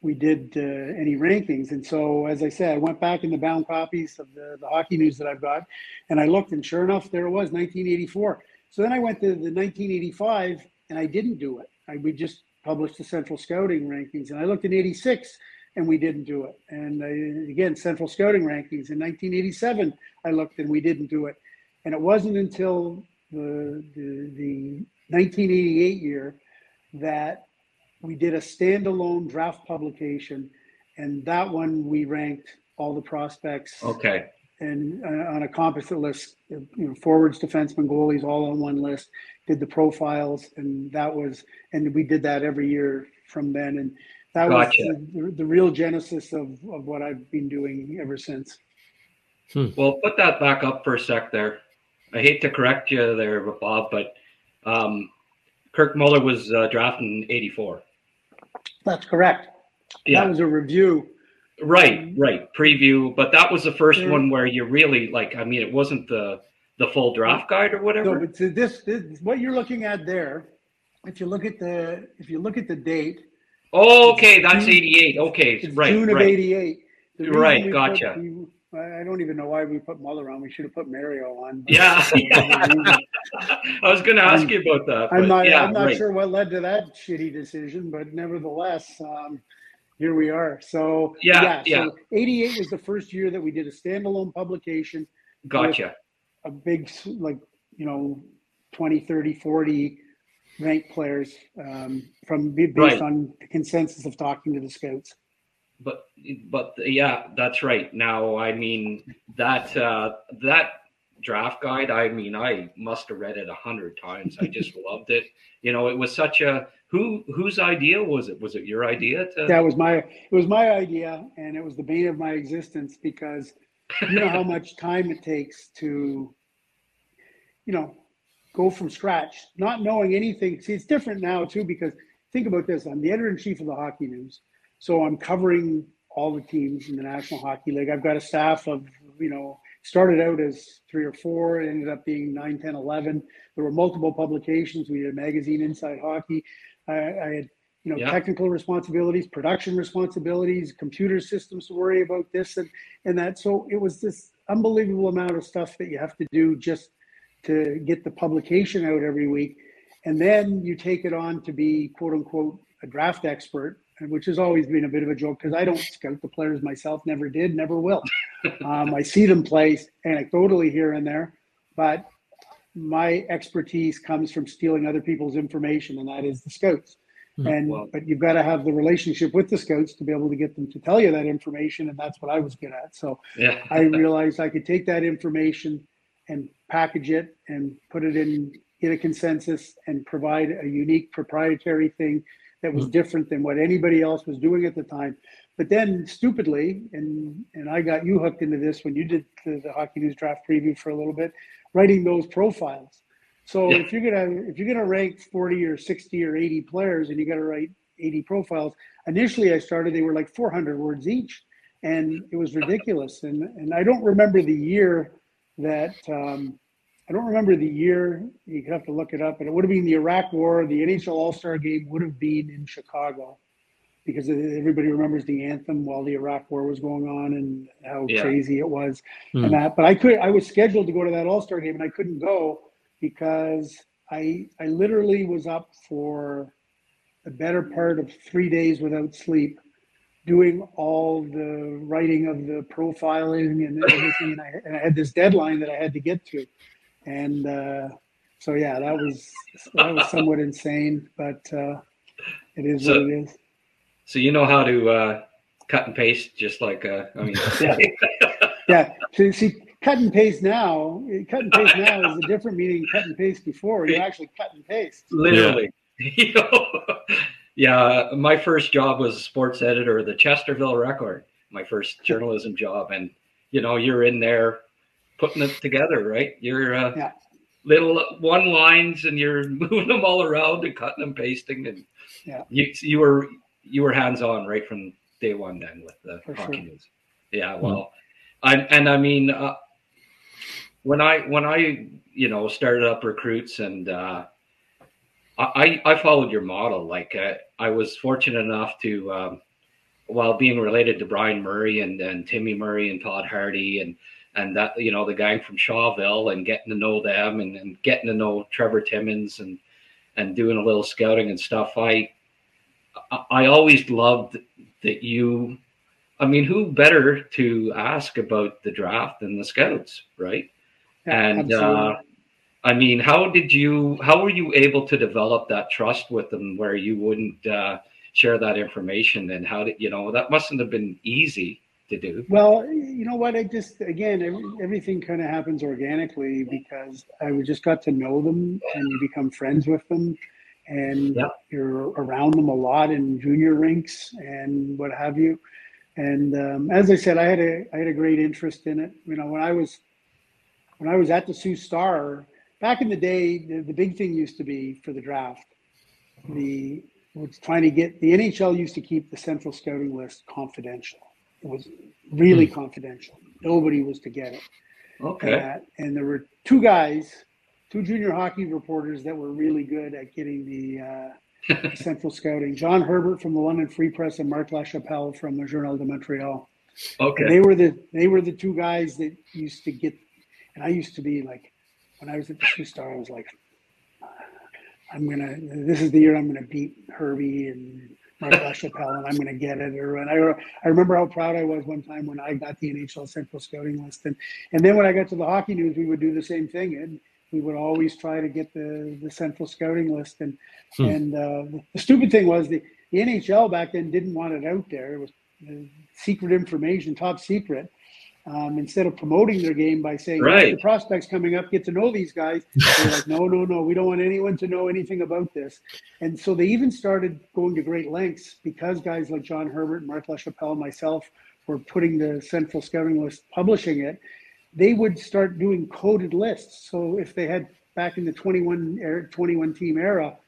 we did uh, any rankings. And so, as I said, I went back in the bound copies of the, the hockey news that I've got, and I looked, and sure enough, there it was, 1984. So then I went to the 1985, and I didn't do it. I, we just published the Central Scouting rankings, and I looked in '86, and we didn't do it. And I, again, Central Scouting rankings in 1987, I looked, and we didn't do it. And it wasn't until the the, the 1988 year that we did a standalone draft publication, and that one we ranked all the prospects Okay. and uh, on a composite list, you know, forwards, defensemen, goalies, all on one list. Did the profiles, and that was, and we did that every year from then, and that gotcha. was the, the, real genesis of of what I've been doing ever since. Hmm. Well, put that back up for a sec there. I hate to correct you there, Bob, but um, Kirk Muller was uh, drafted in '84. That's correct. Yeah. That was a review. Right, right. Preview, but that was the first yeah. one where you really like. I mean, it wasn't the the full draft guide or whatever. No, but this, this what you're looking at there. If you look at the if you look at the date. Oh, okay, that's June, 88. Okay, right, June of right. 88. Right, gotcha. Put, I don't even know why we put Muller on. We should have put Mario on. *laughs* Yeah, *laughs* *laughs* I was going to ask I'm, you about that. I'm not. Yeah, I'm not right. sure what led to that shitty decision, but nevertheless, um, here we are. So yeah, yeah. yeah. 88 was the first year that we did a standalone publication. Gotcha. A big, like you know, 20, 30, 40 ranked players um, from based right. on the consensus of talking to the scouts but but yeah, that's right. Now, I mean that uh, that draft guide. I mean, I must have read it a hundred times. I just *laughs* loved it. You know, it was such a who whose idea was it? Was it your idea? To... That was my it was my idea, and it was the bane of my existence because you know how *laughs* much time it takes to you know go from scratch, not knowing anything. See, it's different now too because think about this: I'm the editor in chief of the Hockey News. So I'm covering all the teams in the National Hockey League. I've got a staff of, you know, started out as three or four, ended up being nine, 10, 11. There were multiple publications. We had a magazine, Inside Hockey. I, I had, you know, yeah. technical responsibilities, production responsibilities, computer systems to worry about this and, and that. So it was this unbelievable amount of stuff that you have to do just to get the publication out every week. And then you take it on to be quote unquote a draft expert which has always been a bit of a joke because I don't scout the players myself, never did, never will. *laughs* um, I see them play anecdotally here and there, but my expertise comes from stealing other people's information, and that is the scouts. Mm-hmm. And well, but you've got to have the relationship with the scouts to be able to get them to tell you that information, and that's what I was good at. So yeah. I realized I could take that information and package it and put it in get a consensus and provide a unique proprietary thing that was mm. different than what anybody else was doing at the time. But then, stupidly, and and I got you hooked into this when you did the, the Hockey News draft preview for a little bit, writing those profiles. So yeah. if you're gonna if you're gonna rank 40 or 60 or 80 players and you got to write 80 profiles, initially I started they were like 400 words each, and it was ridiculous. And and I don't remember the year that um, I don't remember the year. You could have to look it up, but it would have been the Iraq War. The NHL All Star Game would have been in Chicago because everybody remembers the anthem while the Iraq War was going on and how yeah. crazy it was mm. and that. But I could, I was scheduled to go to that All Star Game and I couldn't go because I, I literally was up for the better part of three days without sleep doing all the writing of the profiling and everything. and, I, and I had this deadline that I had to get to and uh, so yeah, that was that was somewhat insane, but uh, it is so, what it is. So you know how to uh, cut and paste, just like uh, I mean, *laughs* yeah, yeah. So see, cut and paste now, cut and paste now is a different meaning cut and paste before. You *laughs* actually cut and paste. Literally. Yeah. *laughs* yeah, my first job was a sports editor of the Chesterville Record, my first *laughs* journalism job, and you know, you're in there putting it together, right? You're uh, yeah. little one lines and you're *laughs* moving them all around and cutting and pasting, and yeah, you you were you were hands on right from day one then with the For hockey sure. news. Yeah, hmm. well, mm-hmm. I, and I mean, uh, when I when I you know started up recruits and uh, I I followed your model. Like uh, I was fortunate enough to. Um, while being related to Brian Murray and, and Timmy Murray and Todd Hardy and and that you know the gang from Shawville and getting to know them and, and getting to know Trevor Timmins and and doing a little scouting and stuff. I I always loved that you. I mean, who better to ask about the draft than the scouts, right? Yeah, and uh, I mean, how did you? How were you able to develop that trust with them, where you wouldn't uh, share that information? And how did you know that mustn't have been easy to do? Well, you know what? I just again, every, everything kind of happens organically because I just got to know them and you become friends with them, and Yep. you're around them a lot in junior rinks and what have you. And um, as I said, I had a I had a great interest in it. You know, when I was when I was at the Sault Star back in the day, the, the big thing used to be for the draft. The was trying to get the NHL used to keep the central scouting list confidential. It was really confidential. Nobody was to get it. Okay. Uh, and there were two guys, two junior hockey reporters that were really good at getting the uh, *laughs* central scouting. John Herbert from the London Free Press and Marc Lachapelle from the Journal de Montreal. And Okay. they were the they were the two guys that used to get. And I used to be like, when I was at the Sault Star, I was like, I'm gonna. This is the year I'm gonna beat Herbie and Mark LaChapelle, *laughs* and I'm gonna get it. Or and I, I remember how proud I was one time when I got the NHL Central Scouting List, and and then when I got to the Hockey News, we would do the same thing, and we would always try to get the the Central Scouting List, and Hmm. and uh, the stupid thing was the the NHL back then didn't want it out there. It was uh, secret information, top secret. Um, instead of promoting their game by saying, Right. the prospects coming up, get to know these guys. They're like, no, no, no, we don't want anyone to know anything about this. And so they even started going to great lengths because guys like John Herbert, Mark LaChapelle, and myself were putting the central scouting list, publishing it. They would start doing coded lists. So if they had back in the 21 era, 21 team era,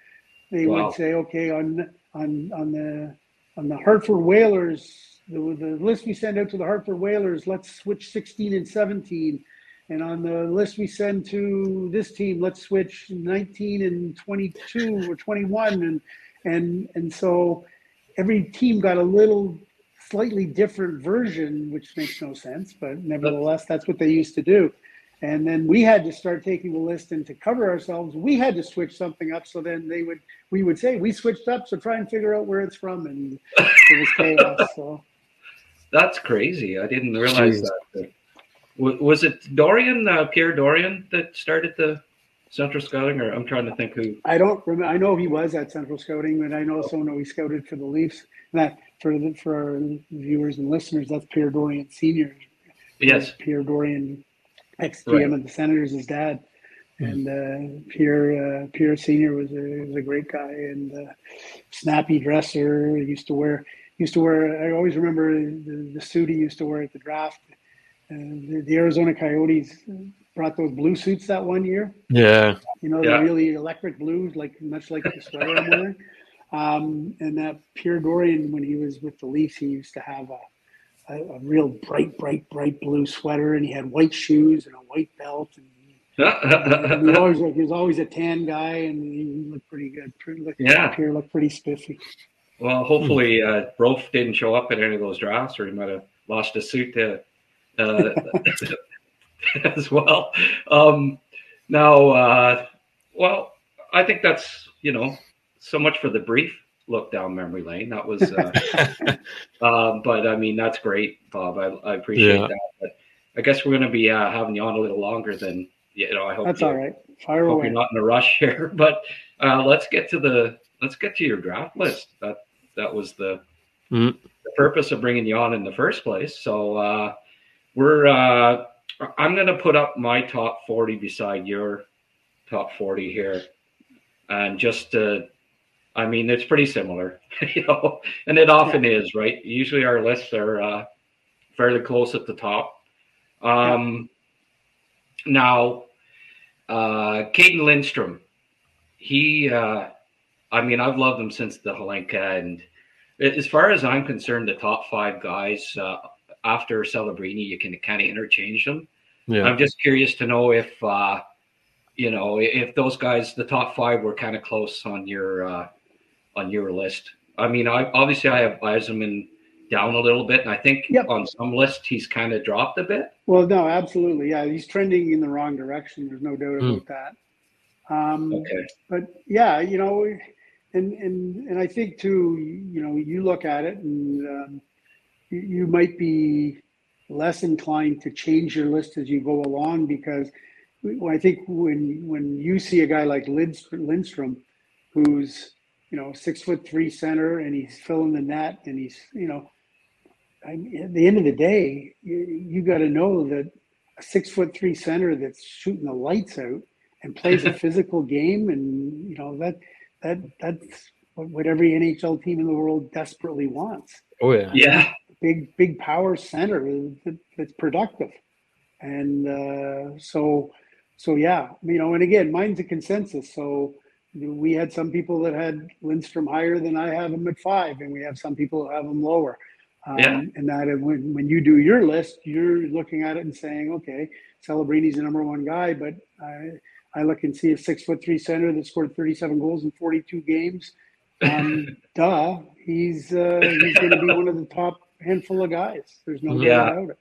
they Wow. would say, okay, on on on the on the Hartford Whalers, the, the list we send out to the Hartford Whalers, let's switch 16 and 17. And on the list we send to this team, let's switch 19 and 22 or 21. And and and so every team got a little slightly different version, which makes no sense, but nevertheless, that's what they used to do. And then we had to start taking the list and to cover ourselves, we had to switch something up. So then they would, we would say, we switched up. So try and figure out where it's from. And it was chaos. So That's crazy. I didn't realize Jeez. that. Was it Dorion, uh, Pierre Dorion, that started the Central Scouting? Or I'm trying to think who. I don't remember. I know he was at Central Scouting, but I also know he scouted for the Leafs. And that for the, for our viewers and listeners, that's Pierre Dorion Senior. Yes. Pierre Dorion, ex Right. GM of the Senators, his dad, and uh, Pierre uh, Pierre Senior was a was a great guy and uh, snappy dresser. He used to wear used to wear. I always remember the, the suit he used to wear at the draft. Uh, the, the Arizona Coyotes brought those blue suits that one year. Yeah. You know, Yeah. the really electric blues, like much like the sweater I'm wearing. Um, and that Pierre Dorion, when he was with the Leafs, he used to have a, a, a real bright, bright, bright blue sweater, and he had white shoes and a white belt. And he, he always he was always a tan guy, and he looked pretty good. Pretty, looked, Yeah. Pierre looked pretty spiffy. Well, hopefully, uh, Brof didn't show up at any of those drafts, or he might have lost his suit to, uh, *laughs* as well. Um, now, uh, well, I think that's you know so much for the brief look down memory lane. That was, uh, *laughs* um, but I mean that's great, Bob. I, I appreciate Yeah. that. But I guess we're going to be uh, having you on a little longer than you know. I hope That's you, all right. Fire hope away. you're not in a rush *laughs* here. But uh, let's get to the let's get to your draft list. That that was the Mhm. the purpose of bringing you on in the first place. So uh, we're uh, I'm going to put up my top 40 beside your top 40 here, and just uh, I mean it's pretty similar, *laughs* you know, and it often is, right? Usually our lists are uh, fairly close at the top. Um, Now, uh, Cayden Lindstrom, he, uh, I mean, I've loved him since the Hlinka, and as far as I'm concerned, the top five guys uh, after Celebrini, you can kind of interchange them. Yeah. I'm just curious to know if, uh, you know, if those guys, the top five, were kind of close on your uh, on your list. I mean, I obviously I have Eiserman down a little bit, and I think Yep. on some lists he's kind of dropped a bit. Well, no, absolutely. Yeah, he's trending in the wrong direction. There's no doubt Hmm. about that. Um, Okay. but yeah, you know, and and and I think too, you know, you look at it and um, you, you might be less inclined to change your list as you go along because I think when when you see a guy like Lindstrom, Lindstrom who's you know six foot three center and he's filling the net and he's you know I mean, at the end of the day, you, you got to know that a six foot three center that's shooting the lights out and plays a *laughs* physical game, and you know that that that's what every NHL team in the world desperately wants. Oh yeah, yeah, big big power center that's productive, and uh, so so yeah, you know, and again, mine's a consensus. So we had some people that had Lindstrom higher than I have him at five, and we have some people who have him lower. Um, yeah. And that when, when you do your list, you're looking at it and saying, okay, Celebrini's the number one guy, but I, I look and see a six foot three center that scored 37 goals in 42 games. Um, *laughs* duh, he's uh, he's going to be one of the top handful of guys. There's no yeah. doubt about it.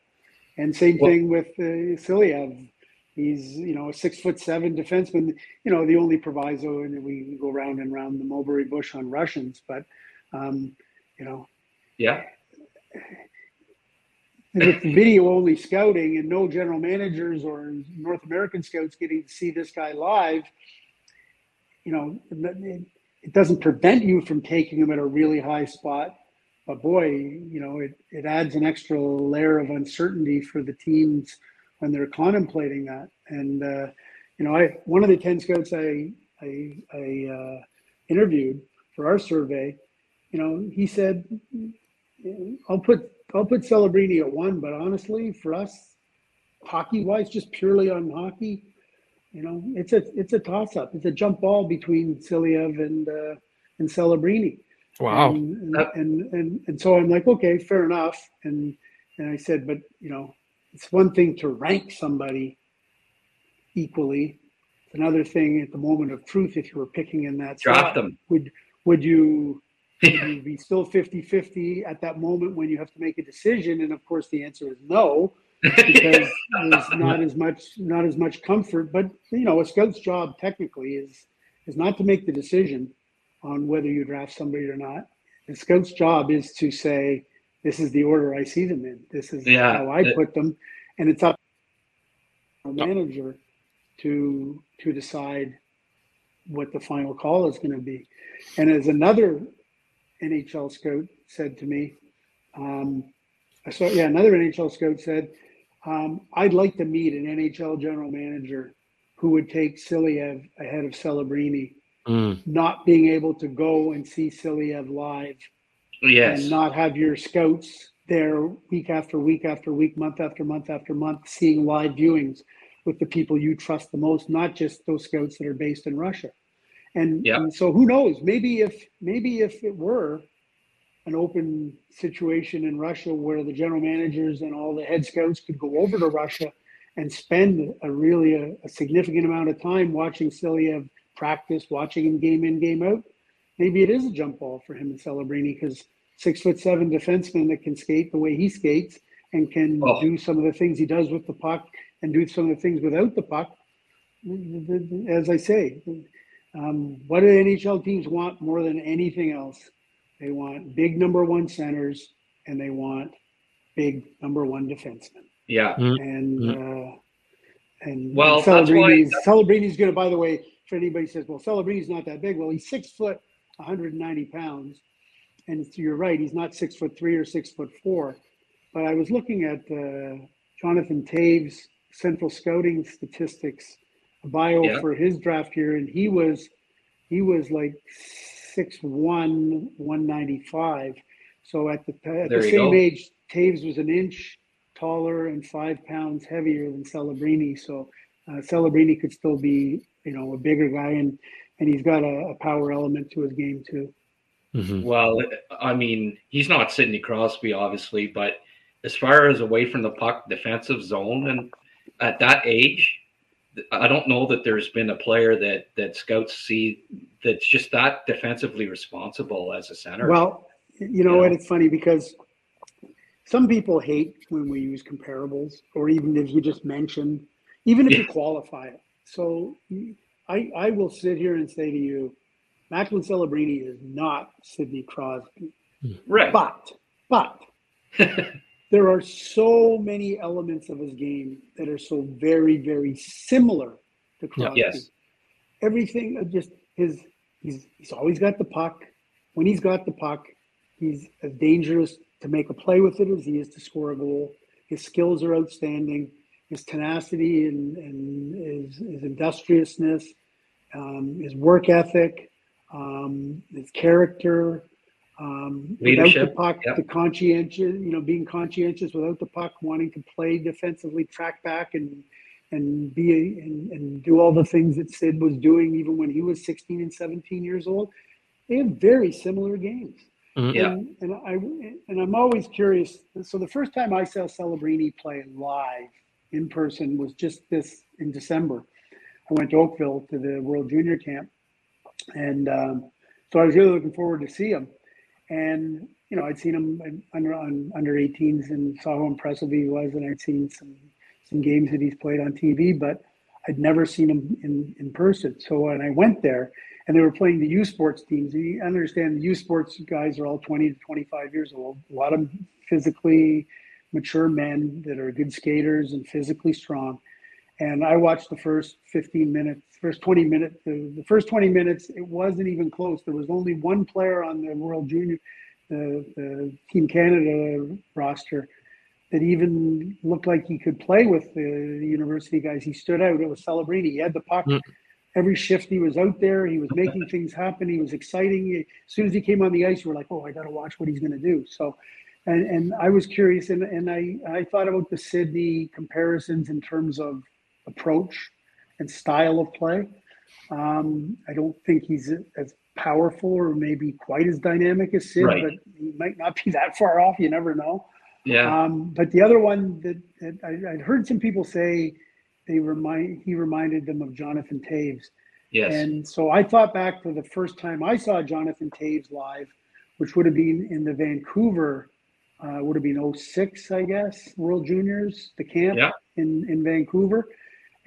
And same well, thing with uh, Silayev. He's you know a six foot seven defenseman. You know the only proviso, and we go round and round the mulberry bush on Russians, but um, you know, yeah. With video only scouting and no general managers or North American scouts getting to see this guy live, you know, it, doesn't prevent you from taking him at a really high spot. But boy, you know, it, it adds an extra layer of uncertainty for the teams when they're contemplating that. And uh, you know, I one of the ten scouts I I, I uh, interviewed for our survey, you know, he said, "I'll put I'll put Celebrini at one, but honestly, for us, hockey wise, just purely on hockey, you know, it's a it's a toss up. It's a jump ball between Silayev and uh, and Celebrini." Wow. And and, and and and so I'm like, okay, fair enough. And and I said, but you know, it's one thing to rank somebody equally. It's another thing at the moment of truth, if you were picking in that draft spot, them, would would you, you be still 50-50 at that moment when you have to make a decision? And of course, the answer is no, *laughs* because there's not as much not as much comfort. But you know, a scout's job technically is is not to make the decision on whether you draft somebody or not. The scout's job is to say, this is the order I see them in. This is yeah, how I it, put them, and it's up to the manager to to decide what the final call is going to be. And as another NHL scout said to me, um, I saw yeah another NHL scout said, um, I'd like to meet an NHL general manager who would take Silayev ahead of Celebrini, mm. not being able to go and see Silayev live yes. and not have your scouts there week after week after week, month after month after month, seeing live viewings with the people you trust the most, not just those scouts that are based in Russia. And, yep. and so who knows? Maybe if maybe if it were an open situation in Russia where the general managers and all the head scouts could go over to Russia and spend a really a, a significant amount of time watching Silayev practice, watching him game in, game out, maybe it is a jump ball for him and Celebrini because six foot seven defenseman that can skate the way he skates and can oh. do some of the things he does with the puck and do some of the things without the puck. As I say, um, what do the NHL teams want more than anything else? They want big number one centers and they want big number one defensemen. Yeah. Mm-hmm. And mm-hmm. uh, and well, Celebrini's, Celebrini's going to. By the way, if anybody says, "Well, Celebrini's not that big," well, he's six foot 190 pounds. And you're right, he's not six foot three or six foot four. But I was looking at uh, Jonathan Toews' central scouting statistics bio yeah. for his draft year, and he was he was like 6'1", 195. So at the at there the same go. age, Toews was an inch taller and five pounds heavier than Celebrini. So uh, Celebrini could still be, you know, a bigger guy. And and he's got a, a power element to his game too. Mm-hmm. Well, I mean, he's not Sidney Crosby, obviously, but as far as away from the puck, defensive zone, and at that age, I don't know that there's been a player that that scouts see that's just that defensively responsible as a center. Well, you know, what? it's funny because some people hate when we use comparables, or even if you just mention, even if yeah. you qualify it. So I, I will sit here and say to you, Macklin Celebrini is not Sidney Crosby. Right. But, but *laughs* there are so many elements of his game that are so very, very similar to Crosby. Yes. Everything just his he's he's always got the puck. When he's got the puck, he's as dangerous to make a play with it as he is to score a goal. His skills are outstanding. His tenacity and, and his, his industriousness, um, his work ethic, um, his character, um, Leadership. without the puck, Yep. the conscientious, you know, being conscientious without the puck, wanting to play defensively, track back, and and be and, and do all the things that Sid was doing even when he was 16 and 17 years old. They have very similar games. Mhm. Yeah. And, and I and I'm always curious. So the first time I saw Celebrini play live in person was just this in December. I went to Oakville to the World Junior Camp, and um, so I was really looking forward to see him. And you know, I'd seen him under on under 18s and saw how impressive he was, and I'd seen some some games that he's played on TV, but I'd never seen him in in person. So when I went there, and they were playing the U Sports teams, and you understand the U Sports guys are all 20 to 25 years old. A lot of physically mature men that are good skaters and physically strong. And I watched the first 15 minutes, first 20 minutes, the, the first 20 minutes, it wasn't even close. There was only one player on the World Junior, the, the Team Canada roster that even looked like he could play with the, the university guys. He stood out. It was Celebrini. He had the puck. Mm. Every shift he was out there. He was making *laughs* things happen. He was exciting. As soon as he came on the ice, you were like, oh, I got to watch what he's going to do. So, and, and I was curious, and, and I, I thought about the Sidney comparisons in terms of approach and style of play. Um, I don't think he's as powerful or maybe quite as dynamic as Sid, Right. but he might not be *laughs* that far off. You never know. Yeah. Um, but the other one that, that I, I'd heard some people say they remind he reminded them of Jonathan Toews. yes. And so I thought back to the first time I saw Jonathan Toews live, which would have been in the Vancouver, uh, would have been 06, I guess, World Juniors, the camp Yeah. in, in Vancouver.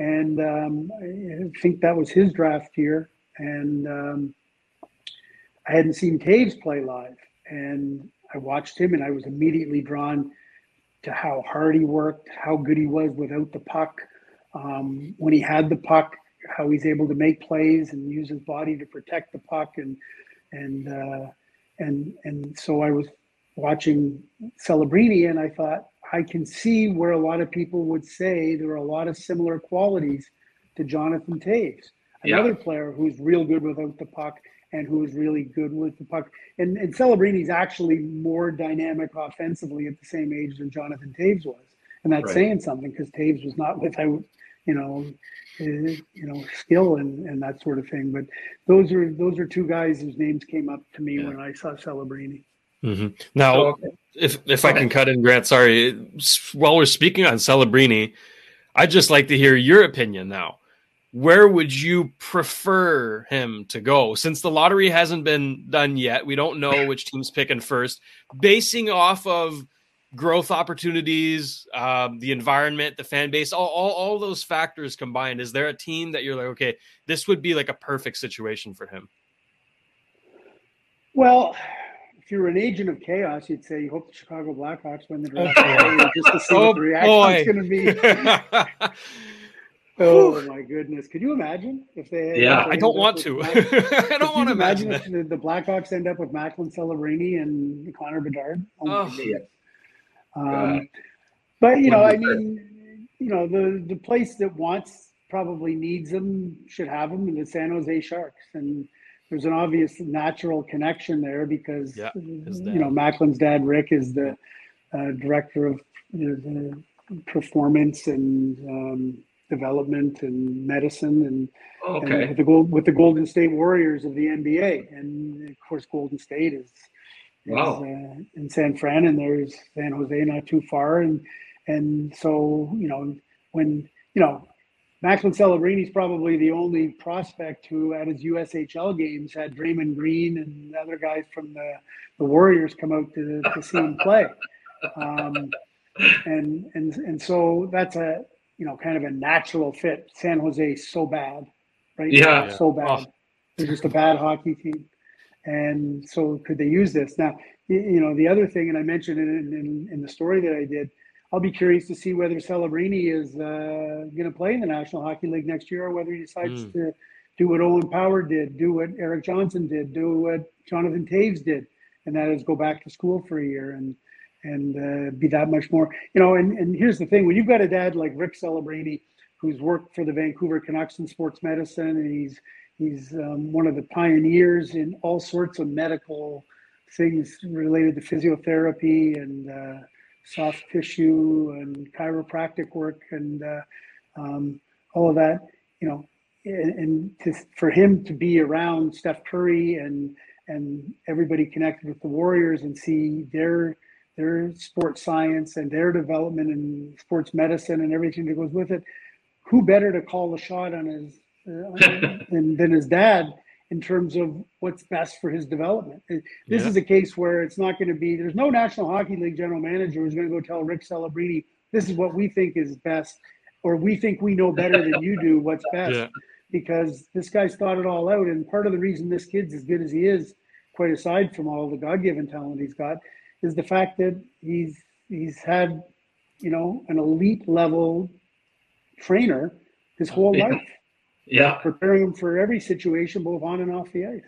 And um, I think that was his draft year. And um, I hadn't seen Toews play live. And I watched him and I was immediately drawn to how hard he worked, how good he was without the puck. Um, when he had the puck, how he's able to make plays and use his body to protect the puck and and uh, and and so I was watching Celebrini and I thought I can see where a lot of people would say there are a lot of similar qualities to Jonathan Toews, Yeah. another player who's real good without the puck and who is really good with the puck. And and Celebrini's actually more dynamic offensively at the same age than Jonathan Toews was, and that's Right. saying something because Toews was not without you know uh, you know skill and, and that sort of thing. But those are those are two guys whose names came up to me Yeah. when I saw Celebrini. Mhm. Now, So, if if I can cut in, Grant, sorry. While we're speaking on Celebrini, I'd just like to hear your opinion now. Where would you prefer him to go? Since the lottery hasn't been done yet, we don't know *clears throat* which team's picking first. Basing off of growth opportunities, um, the environment, the fan base, all, all all those factors combined, is there a team that you're like, okay, this would be like a perfect situation for him? Well, if you're an agent of chaos, you'd say you hope the Chicago Blackhawks win the *laughs* draft boy. just to see Oh, what the reaction's boy. going to be. *laughs* Oh my goodness! Could you imagine if they? Yeah. if they *laughs* I don't end up want to. I don't want to you imagine if the, the Blackhawks end up with Macklin Celebrini and Connor Bedard. Oh, my Oh. goodness. God. Um, but you know, I mean, you know, the the place that wants probably needs them should have them in the San Jose Sharks, and there's an obvious natural connection there because Yeah, you know Macklin's dad Rick is the uh, director of you know, the performance and um, development and medicine and and with the gold with the Golden State Warriors of the NBA, and of course Golden State is, is Wow. uh, in San Fran, and there's San Jose not too far, and and so you know when you know Macklin is probably the only prospect who at his USHL games had Draymond Green and other guys from the, the Warriors come out to, to see him play. Um, and and and so that's a you know kind of a natural fit. San Jose is so bad, right? Yeah. so bad. They're just a bad hockey team, and so could they use this now? You know the other thing, and I mentioned it in, in, in the story that I did. I'll be curious to see whether Celebrini is uh, going to play in the National Hockey League next year, or whether he decides Mm. to do what Owen Power did, do what Erik Johnson did, do what Jonathan Toews did, and that is go back to school for a year and and uh, be that much more. You know, and, and here's the thing: when you've got a dad like Rick Celebrini, who's worked for the Vancouver Canucks in sports medicine, and he's he's um, one of the pioneers in all sorts of medical things related to physiotherapy and uh, soft tissue and chiropractic work and uh, um, all of that. You know, and, and to, for him to be around Steph Curry and and everybody connected with the Warriors and see their their sports science and their development and sports medicine and everything that goes with it. Who better to call the shot on his uh, *laughs* than, than his dad in terms of what's best for his development? This yeah. is a case where it's not going to be. There's no National Hockey League general manager who's going to go tell Rick Celebrini this is what we think is best, or we think we know better than you do what's *laughs* best. Yeah. Because this guy's thought it all out, and part of the reason this kid's as good as he is, quite aside from all the God-given talent he's got, is the fact that he's he's had, you know, an elite level trainer his whole yeah. life. Yeah. Preparing him for every situation, both on and off the ice.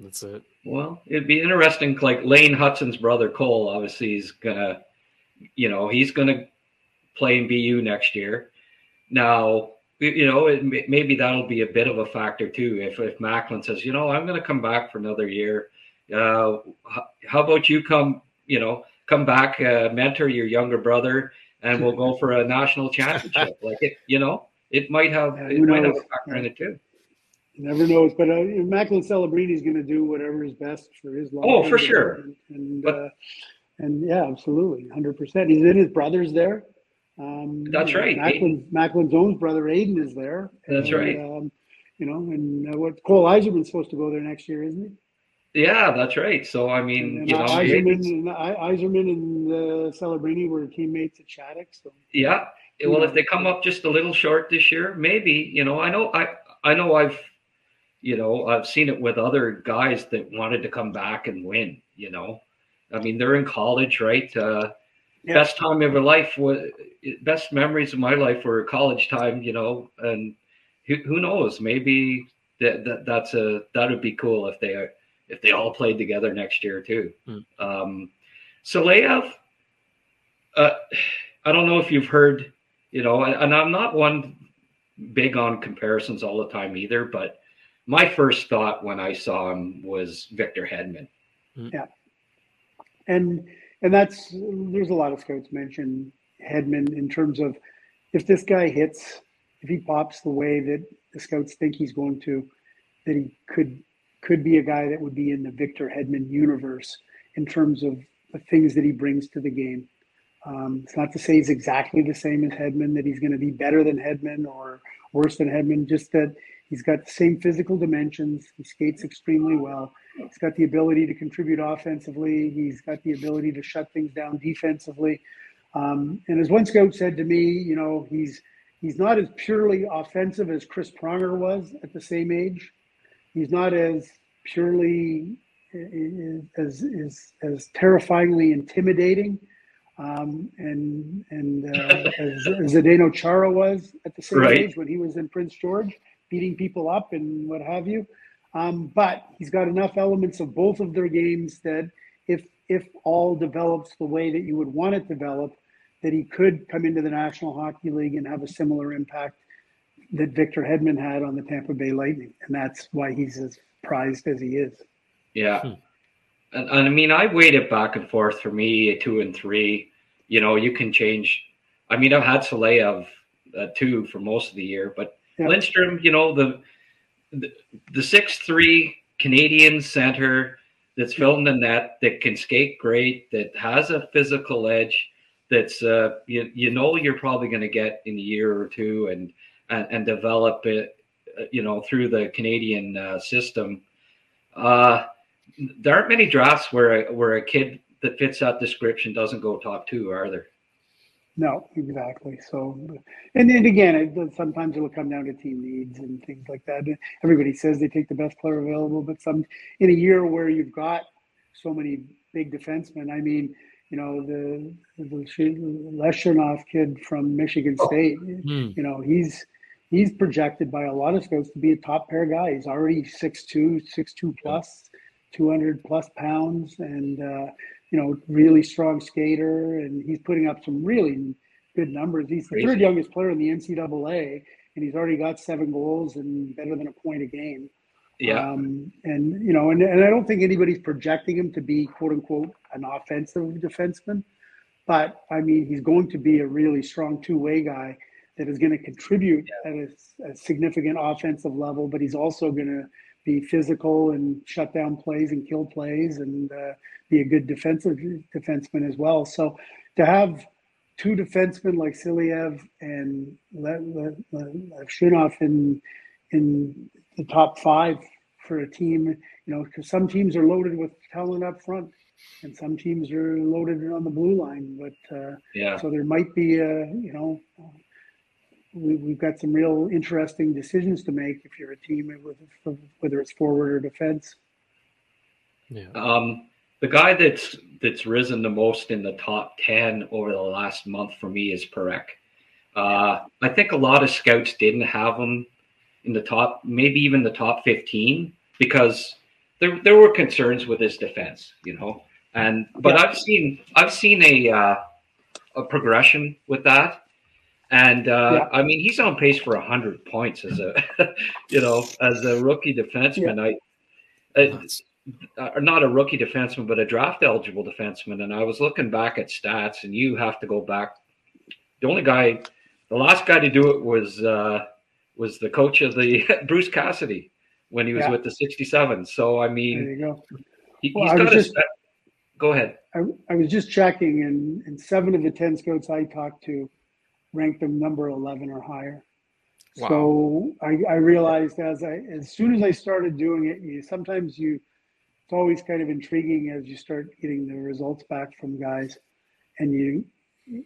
That's it. Well, it'd be interesting. Like Lane Hutson's brother Cole, obviously, he's gonna, you know, he's gonna play in BU next year. Now, you know, it, maybe that'll be a bit of a factor too. If if Macklin says, you know, I'm going to come back for another year, uh, how about you come, you know, come back, uh, mentor your younger brother, and we'll go for a national championship. like it, you know, it might have yeah, it might have a factor in it too. You never knows, but uh, Macklin Celebrini is going to do whatever is best for his life. Oh, for sure. And and, but, uh, and yeah, absolutely, hundred percent. He's in his brother's there. Um, that's right. Macklin, Macklin's own brother Aiden is there. That's and, right. Um, you know, and uh, what Cole Eiserman's supposed to go there next year, isn't he? Yeah, that's right. So I mean, and you know, Eiserman and and uh, Celebrini were teammates at Shattuck. So yeah. Well, if they come up just a little short this year, maybe you know. I know I I know I've you know I've seen it with other guys that wanted to come back and win. You know, I mean they're in college, right? Uh, yeah. Best time of their life was best memories of my life were college time. You know, and who, who knows? Maybe that, that that's a that would be cool if they are if they all played together next year too. Mm. Um, Silayev, uh, I don't know if you've heard, you know, and I'm not one big on comparisons all the time either, but my first thought when I saw him was Victor Hedman. Mm. Yeah, and and that's there's a lot of scouts mention Hedman in terms of if this guy hits, if he pops the way that the scouts think he's going to, that he could could be a guy that would be in the Victor Hedman universe in terms of the things that he brings to the game. Um, it's not to say he's exactly the same as Hedman, that he's going to be better than Hedman or worse than Hedman, just that he's got the same physical dimensions. He skates extremely well. He's got the ability to contribute offensively. He's got the ability to shut things down defensively. Um, and as one scout said to me, you know, he's he's not as purely offensive as Chris Pronger was at the same age he's not as purely as as, as terrifyingly intimidating um, and and uh, as, as Zdeno Chara was at the same right. age when he was in Prince George, beating people up and what have you. Um, but he's got enough elements of both of their games that if if all develops the way that you would want it develop, that he could come into the National Hockey League and have a similar impact that Victor Hedman had on the Tampa Bay Lightning, and that's why he's as prized as he is. Yeah, hmm. And, and, I mean, I waited back and forth for me two and three. You know, you can change. I mean, I've had Silayev uh, two for most of the year, but yeah. Lindstrom, you know, the the, the six three Canadian center that's filling the net that can skate great, that has a physical edge. That's uh, you, you know you're probably going to get in a year or two, and and, and develop it, uh, you know, through the Canadian uh, system. Uh, there aren't many drafts where a, where a kid that fits that description doesn't go top two, are there? No, exactly. So, and then again, it, sometimes it'll come down to team needs and things like that. Everybody says they take the best player available, but some in a year where you've got so many big defensemen, I mean, you know, the the Levshunov kid from Michigan oh, State, oh. you know, he's he's projected by a lot of scouts to be a top pair guy. He's already 6'2", 6'2 plus, 200 plus pounds, and uh, you know, really strong skater, and he's putting up some really good numbers. He's the third youngest player in the NCAA, and he's already got seven goals and better than a point a game. Yeah. Um, and you know, and, and I don't think anybody's projecting him to be quote unquote an offensive defenseman, but I mean, he's going to be a really strong two way guy that is going to contribute yeah. at a, a, significant offensive level, but he's also going to be physical and shut down plays and kill plays and uh, be a good defensive defenseman as well. So to have two defensemen like Silayev and Levshunov in in the top five for a team, you know, because some teams are loaded with talent up front, and some teams are loaded on the blue line. But uh, yeah, so there might be a, you know, we, we've got some real interesting decisions to make if you're a team whether it's forward or defense. Yeah. Um, the guy that's that's risen the most in the top ten over the last month for me is Parekh. Uh, I think a lot of scouts didn't have him in the top, maybe even the top 15, because there there were concerns with his defense, you know. And but yeah. I've seen I've seen a uh, a progression with that, and uh, yeah. I mean he's on pace for hundred points as a *laughs* you know as a rookie defenseman. Yeah. I uh, not a rookie defenseman, but a draft eligible defenseman. And I was looking back at stats, and you have to go back. The only guy, the last guy to do it was uh, was the coach of the *laughs* Bruce Cassidy when he was yeah. with the 67. So I mean, there you go. He, well, got just, Go ahead. I, I, was just checking, and, and seven of the 10 scouts I talked to ranked them number 11 or higher. Wow. So I, I realized as I as soon as I started doing it, you sometimes you it's always kind of intriguing as you start getting the results back from guys, and you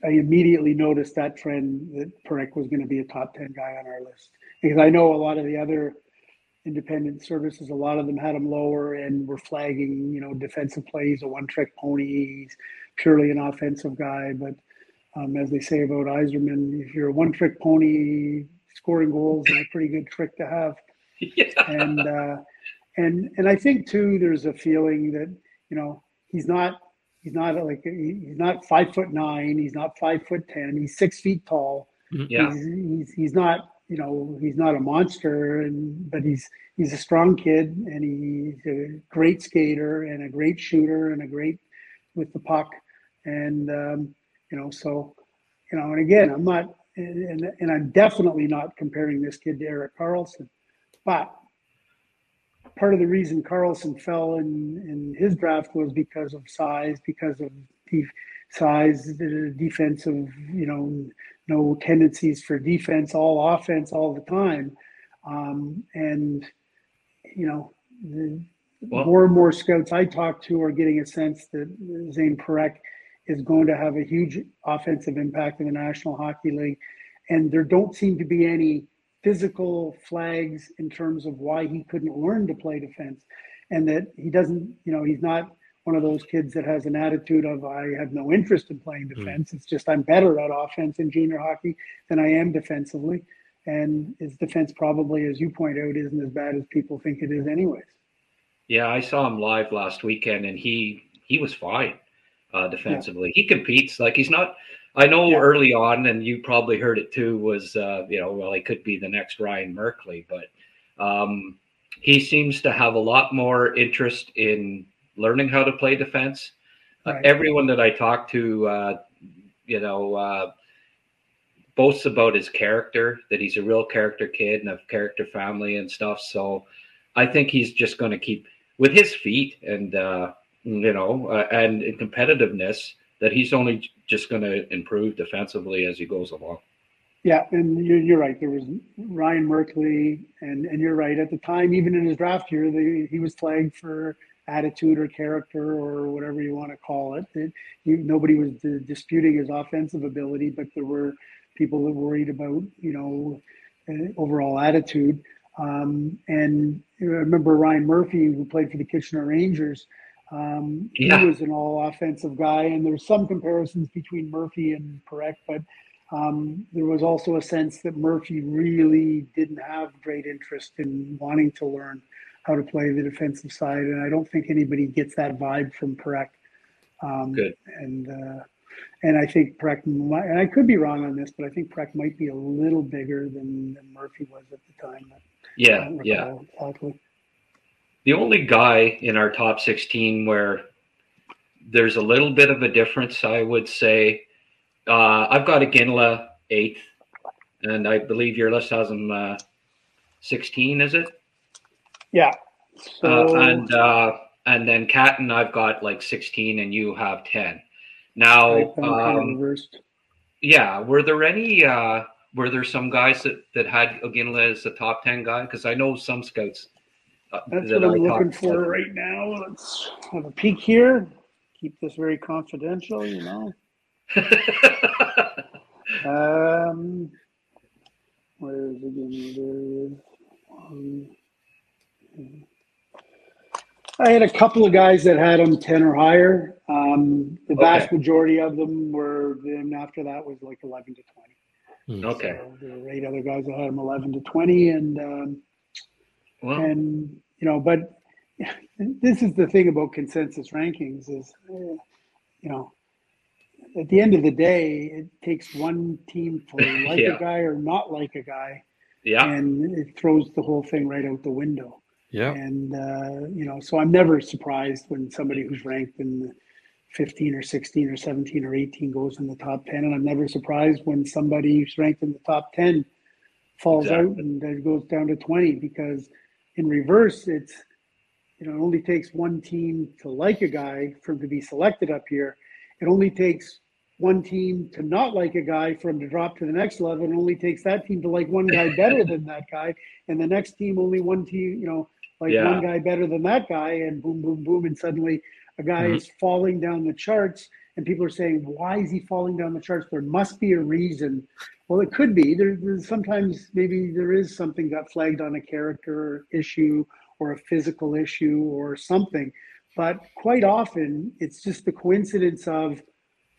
I immediately noticed that trend that Parekh was going to be a top 10 guy on our list because I know a lot of the other independent services, a lot of them had him lower and were flagging, you know, defensive plays, a one trick ponies, purely an offensive guy. But um, as they say about Yzerman, if you're a one trick pony, scoring goals is a pretty good trick to have. *laughs* Yeah. And, uh, and, and I think too, there's a feeling that, you know, he's not He's not like he's not five foot nine. He's not five foot ten. He's six feet tall. Mm-hmm. Yeah. He's, he's, he's not you know he's not a monster, and but he's he's a strong kid, and he's a great skater and a great shooter and a great with the puck, and um, you know so you know and again I'm not and, and I'm definitely not comparing this kid to Erik Karlsson, but part of the reason Karlsson fell in, in his draft was because of size, because of the size, the defensive, you know, no tendencies for defense, all offense all the time. Um, and, you know, the well, more and more scouts I talk to are getting a sense that Zayne Parekh is going to have a huge offensive impact in the National Hockey League. And there don't seem to be any physical flags in terms of why he couldn't learn to play defense and that he doesn't you know he's not one of those kids that has an attitude of i have no interest in playing hmm. defense mm. it's just i'm better at offense in junior hockey than i am defensively and his defense probably as you point out isn't as bad as people think it is anyways yeah i saw him live last weekend and he he was fine uh, defensively yeah. he competes like he's not I know yeah. early on, and you probably heard it too, was uh, you know, well, he could be the next Ryan Merkley, but um, he seems to have a lot more interest in learning how to play defense. Uh, right. Uh, everyone that I talk to, uh, you know, uh, boasts about his character, that he's a real character kid and a character family and stuff. So I think he's just going to keep with his feet and uh, you know, uh, and in competitiveness that he's only just going to improve defensively as he goes along. Yeah, and you're, you're right. There was Ryan Merkley, and and you're right. At the time, even in his draft year, he was flagged for attitude or character or whatever you want to call it. you, nobody was disputing his offensive ability, but there were people that worried about you know uh, overall attitude. Um, and I remember Ryan Murphy, who played for the Kitchener Rangers. Um, yeah. He was an all offensive guy, and there's some comparisons between Murphy and Parekh, but um, there was also a sense that Murphy really didn't have great interest in wanting to learn how to play the defensive side, and I don't think anybody gets that vibe from Parekh. Um, Good. And uh, and I think Parekh, might, and I could be wrong on this, but I think Parekh might be a little bigger than, than Murphy was at the time. Yeah, yeah. exactly. The only guy in our top 16 where there's a little bit of a difference, I would say, uh, I've got Iginla eighth, and I believe your list has him uh, 16, is it? Yeah. So uh, and uh, and then Catton, I've got like 16, and you have 10. Now, right, I'm kind of um, yeah, were there any? Uh, were there some guys that that had Iginla as the top 10 guy? Because I know some scouts. Uh, That's that what I'm looking for to. right now. Let's have a peek here. Keep this very confidential, you know. *laughs* Um, where is it again? There it is. Um, I had a couple of guys that had them 10 or higher. Um, the vast Okay. majority of them were, then after that was like 11 to 20. okay. So there were eight other guys that had them 11 to 20. And, um, Well, and you know but *laughs* this is the thing about consensus rankings is uh, you know at the end of the day it takes one team to *laughs* like Yeah. a guy or not like a guy yeah. and it throws the whole thing right out the window Yeah. and uh, you know so i'm never surprised when somebody who's ranked in 15 or 16 or 17 or 18 goes in the top 10 and i'm never surprised when somebody who's ranked in the top 10 falls out and goes down to 20 because in reverse it's you know it only takes one team to like a guy for him to be selected up here it only takes one team to not like a guy for him to drop to the next level it only takes that team to like one guy *laughs* better than that guy and the next team only one team you know like Yeah. one guy better than that guy and boom boom boom and suddenly a guy Mhm. is falling down the charts and people are saying why is he falling down the charts? There must be a reason. Well it could be. There, there's sometimes maybe there is something got flagged on a character issue or a physical issue or something. But quite often it's just the coincidence of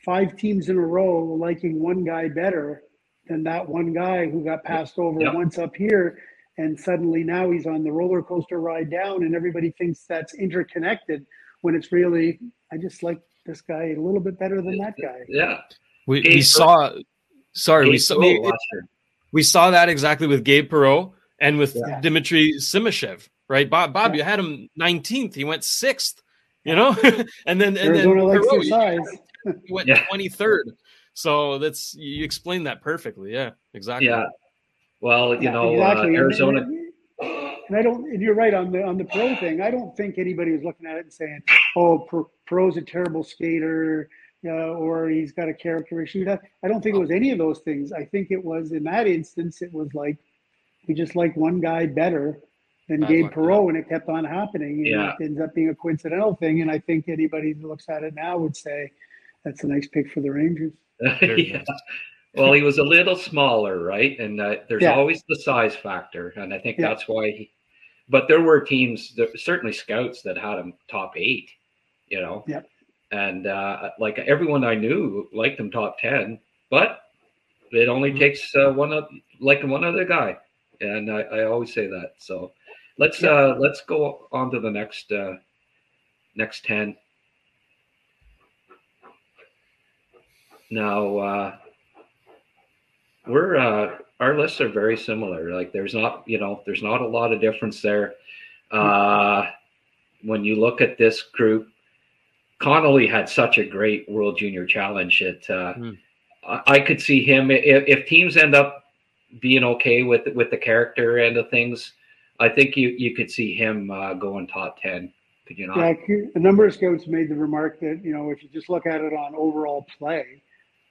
five teams in a row liking one guy better than that one guy who got passed over Yeah. once up here and suddenly now he's on the roller coaster ride down and everybody thinks that's interconnected when it's really i just like this guy a little bit better than that guy Yeah. We, we Perreault- saw. Sorry, we saw. Perreault we- last we saw that exactly with Gabe Perreault and with Yeah. Dmitry Simashev, right? Bob, Bob, Yeah. you had him 19th. He went sixth, you know, *laughs* and then and then arizona likes Perreault, their he- size he went *laughs* Yeah. 23rd. So that's you explained that perfectly. Yeah, exactly. Yeah. Well, you Yeah, know, exactly. uh, And- Arizona. And, and I don't. And you're right on the on the pro thing. I don't think anybody was looking at it and saying, "Oh, pro, pro's a terrible skater," uh, or he's got a character issue. That- I don't think it was any of those things. I think it was in that instance, it was like we just like one guy better than Bad Gabe luck, Perreault, and it kept on happening. And Yeah. it ends up being a coincidental thing. And I think anybody who looks at it now would say that's a nice pick for the Rangers. *laughs* Very yeah. Well, he was a little smaller, right? And uh, there's Yeah. always the size factor, and I think Yeah. that's why. He, but there were teams, there, certainly scouts, that had him top eight. You know. Yep. And uh, like everyone I knew liked him top ten, but it only Mhm. takes uh, one of like one other guy, and I, I always say that. So let's uh, let's go on to the next uh, next ten. Now, uh, we're uh, our lists are very similar. Like, there's not, you know, there's not a lot of difference there. Uh, when you look at this group, Connelly had such a great World Junior Challenge. that uh, Hmm. I, I could see him if, if teams end up being okay with with the character end of things. I think you you could see him uh, going top ten. Could you not? Yeah, a number of scouts made the remark that you know if you just look at it on overall play,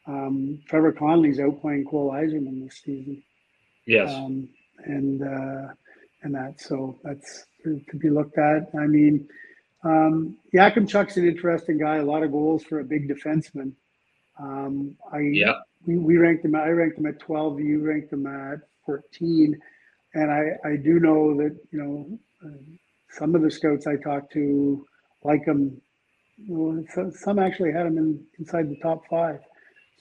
um, Trevor Connelly's outplaying Cole Eiserman this season, yes. um, and uh, and that so that's to to be looked at. I mean, um, Yakemchuk's an interesting guy. A lot of goals for a big defenseman. Um, I Yeah. we, we ranked him. I ranked him at twelve. You ranked him at fourteen, and I I do know that you know. Uh, some of the scouts I talked to like him. Some actually had him in, inside the top five.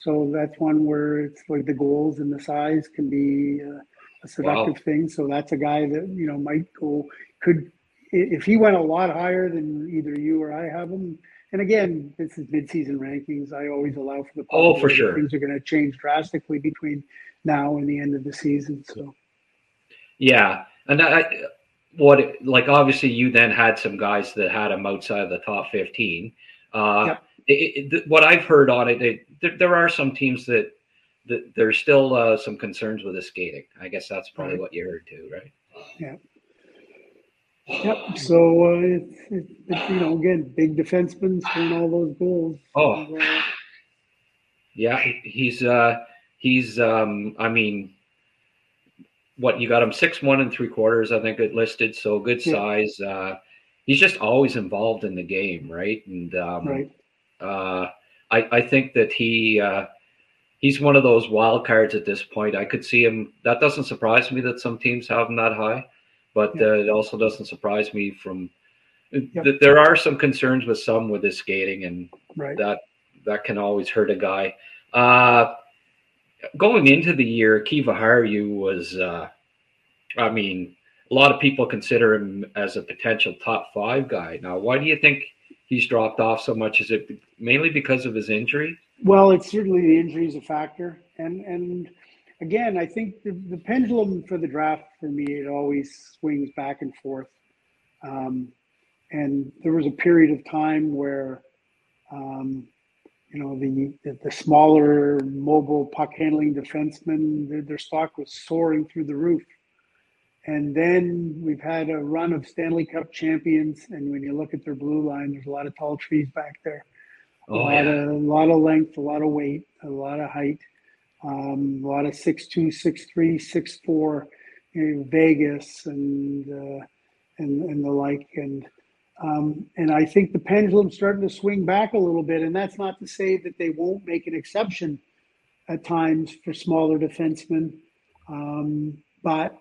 So that's one where it's like the goals and the size can be uh, a seductive thing. So that's a guy that you know might go could if he went a lot higher than either you or I have him, and again, this is midseason rankings. I always allow for the oh for sure things are going to change drastically between now and the end of the season. So yeah, and I, what like obviously you then had some guys that had him outside of the top fifteen. Uh, yeah. It, it, what I've heard on it, it there, there, are some teams that, that there's still uh, some concerns with the skating. I guess that's probably right. what you heard too, right? Yeah. Yep. So uh, it's, it's, it's, you know again big defenseman scoring all those goals. Oh, uh, yeah, he's uh, he's um, I mean, what you got him six one and three quarters I think it listed so good size. Yeah. Uh, he's just always involved in the game, right? And um, right. Uh, I I think that he. Uh, he's one of those wild cards at this point. I could see him. That doesn't surprise me that some teams have him that high but yeah. uh, it also doesn't surprise me from yep. th- there are some concerns with some with his skating, and right. that that can always hurt a guy. Uh, going into the year, Kiviharju was, uh, I mean, a lot of people consider him as a potential top five guy. Now, why do you think he's dropped off so much? Is it mainly because of his injury? Well, it's certainly the injury is a factor, and and again, I think the, the, pendulum for the draft for me it always swings back and forth. Um, and there was a period of time where, um, you know, the, the, smaller mobile puck handling defensemen, their, their stock was soaring through the roof. And then we've had a run of Stanley Cup champions, and when you look at their blue line, there's a lot of tall trees back there. A oh, lot yeah. of a lot of length, a lot of weight, a lot of height. Um, a lot of six two, six three, six four, you know, Vegas and uh, and and the like, and um, and I think the pendulum's starting to swing back a little bit. And that's not to say that they won't make an exception at times for smaller defensemen, um, but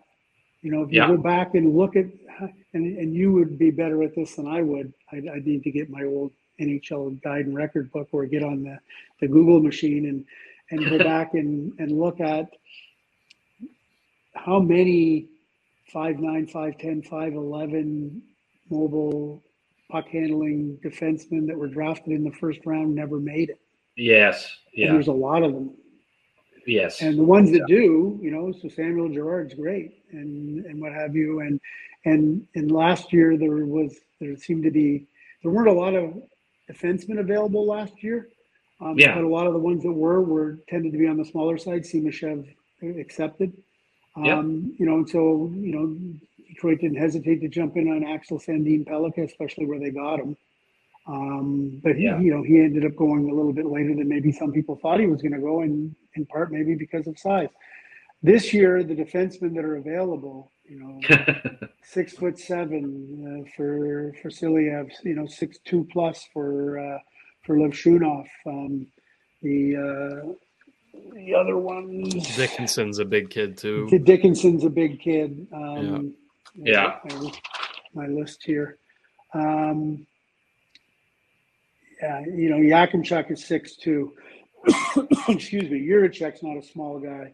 you know if you yeah. go back and look at and, and you would be better at this than I would. I, I need to get my old NHL guide and record book or get on the, the Google machine and and go *laughs* back and, and look at how many 5'9, 5'10, 5'11 mobile puck handling defensemen that were drafted in the first round never made it. Yes. Yeah. And there's a lot of them. Yes. And the ones that yeah. do, you know, so Samuel Girard's great and and what have you. And and and last year there was there seemed to be there weren't a lot of defensemen available last year. Um, yeah. But a lot of the ones that were were tended to be on the smaller side. Simashev accepted. Um, yep. You know, and so you know, Detroit didn't hesitate to jump in on Axel Sandin Pellikka, especially where they got him. Um, but he, yeah. you know, he ended up going a little bit later than maybe some people thought he was going to go, and in part maybe because of size. This year, the defensemen that are available, you know, *laughs* six foot seven uh, for for Silayev, you know, six two plus for uh, for Levshunov. Um, the uh, the other one, Dickinson's a big kid too. Dickinson's a big kid. Um, yeah. My, my, list here. Um, yeah, you know, Yakemchuk is six two. *coughs* Excuse me, Jiricek's not a small guy.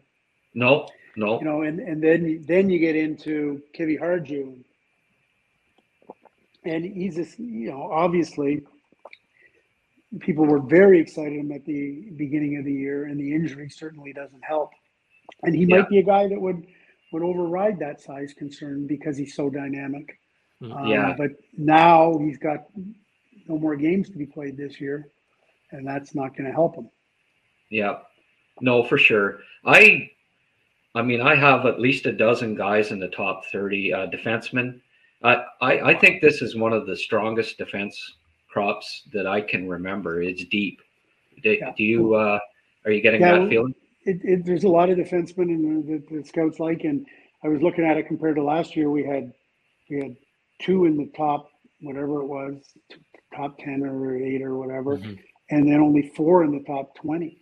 No, no. You know, and, and then then you get into Kiviharju. And he's just, you know, obviously people were very excited him at the beginning of the year, and the injury certainly doesn't help. And he yeah. might be a guy that would would override that size concern because he's so dynamic. Yeah. Uh, but now he's got no more games to be played this year, and that's not going to help them. Yeah. No, for sure. I, I mean, I have at least a dozen guys in the top thirty uh, defensemen. I, I think this is one of the strongest defense crops that I can remember. It's deep. Do, yeah. do you uh, are you getting yeah, that feeling? It, it, there's a lot of defensemen and the, the, the, scouts like, and I was looking at it compared to last year. We had we had two in the top, whatever it was, top ten or eight or whatever, mm-hmm. and then only four in the top twenty.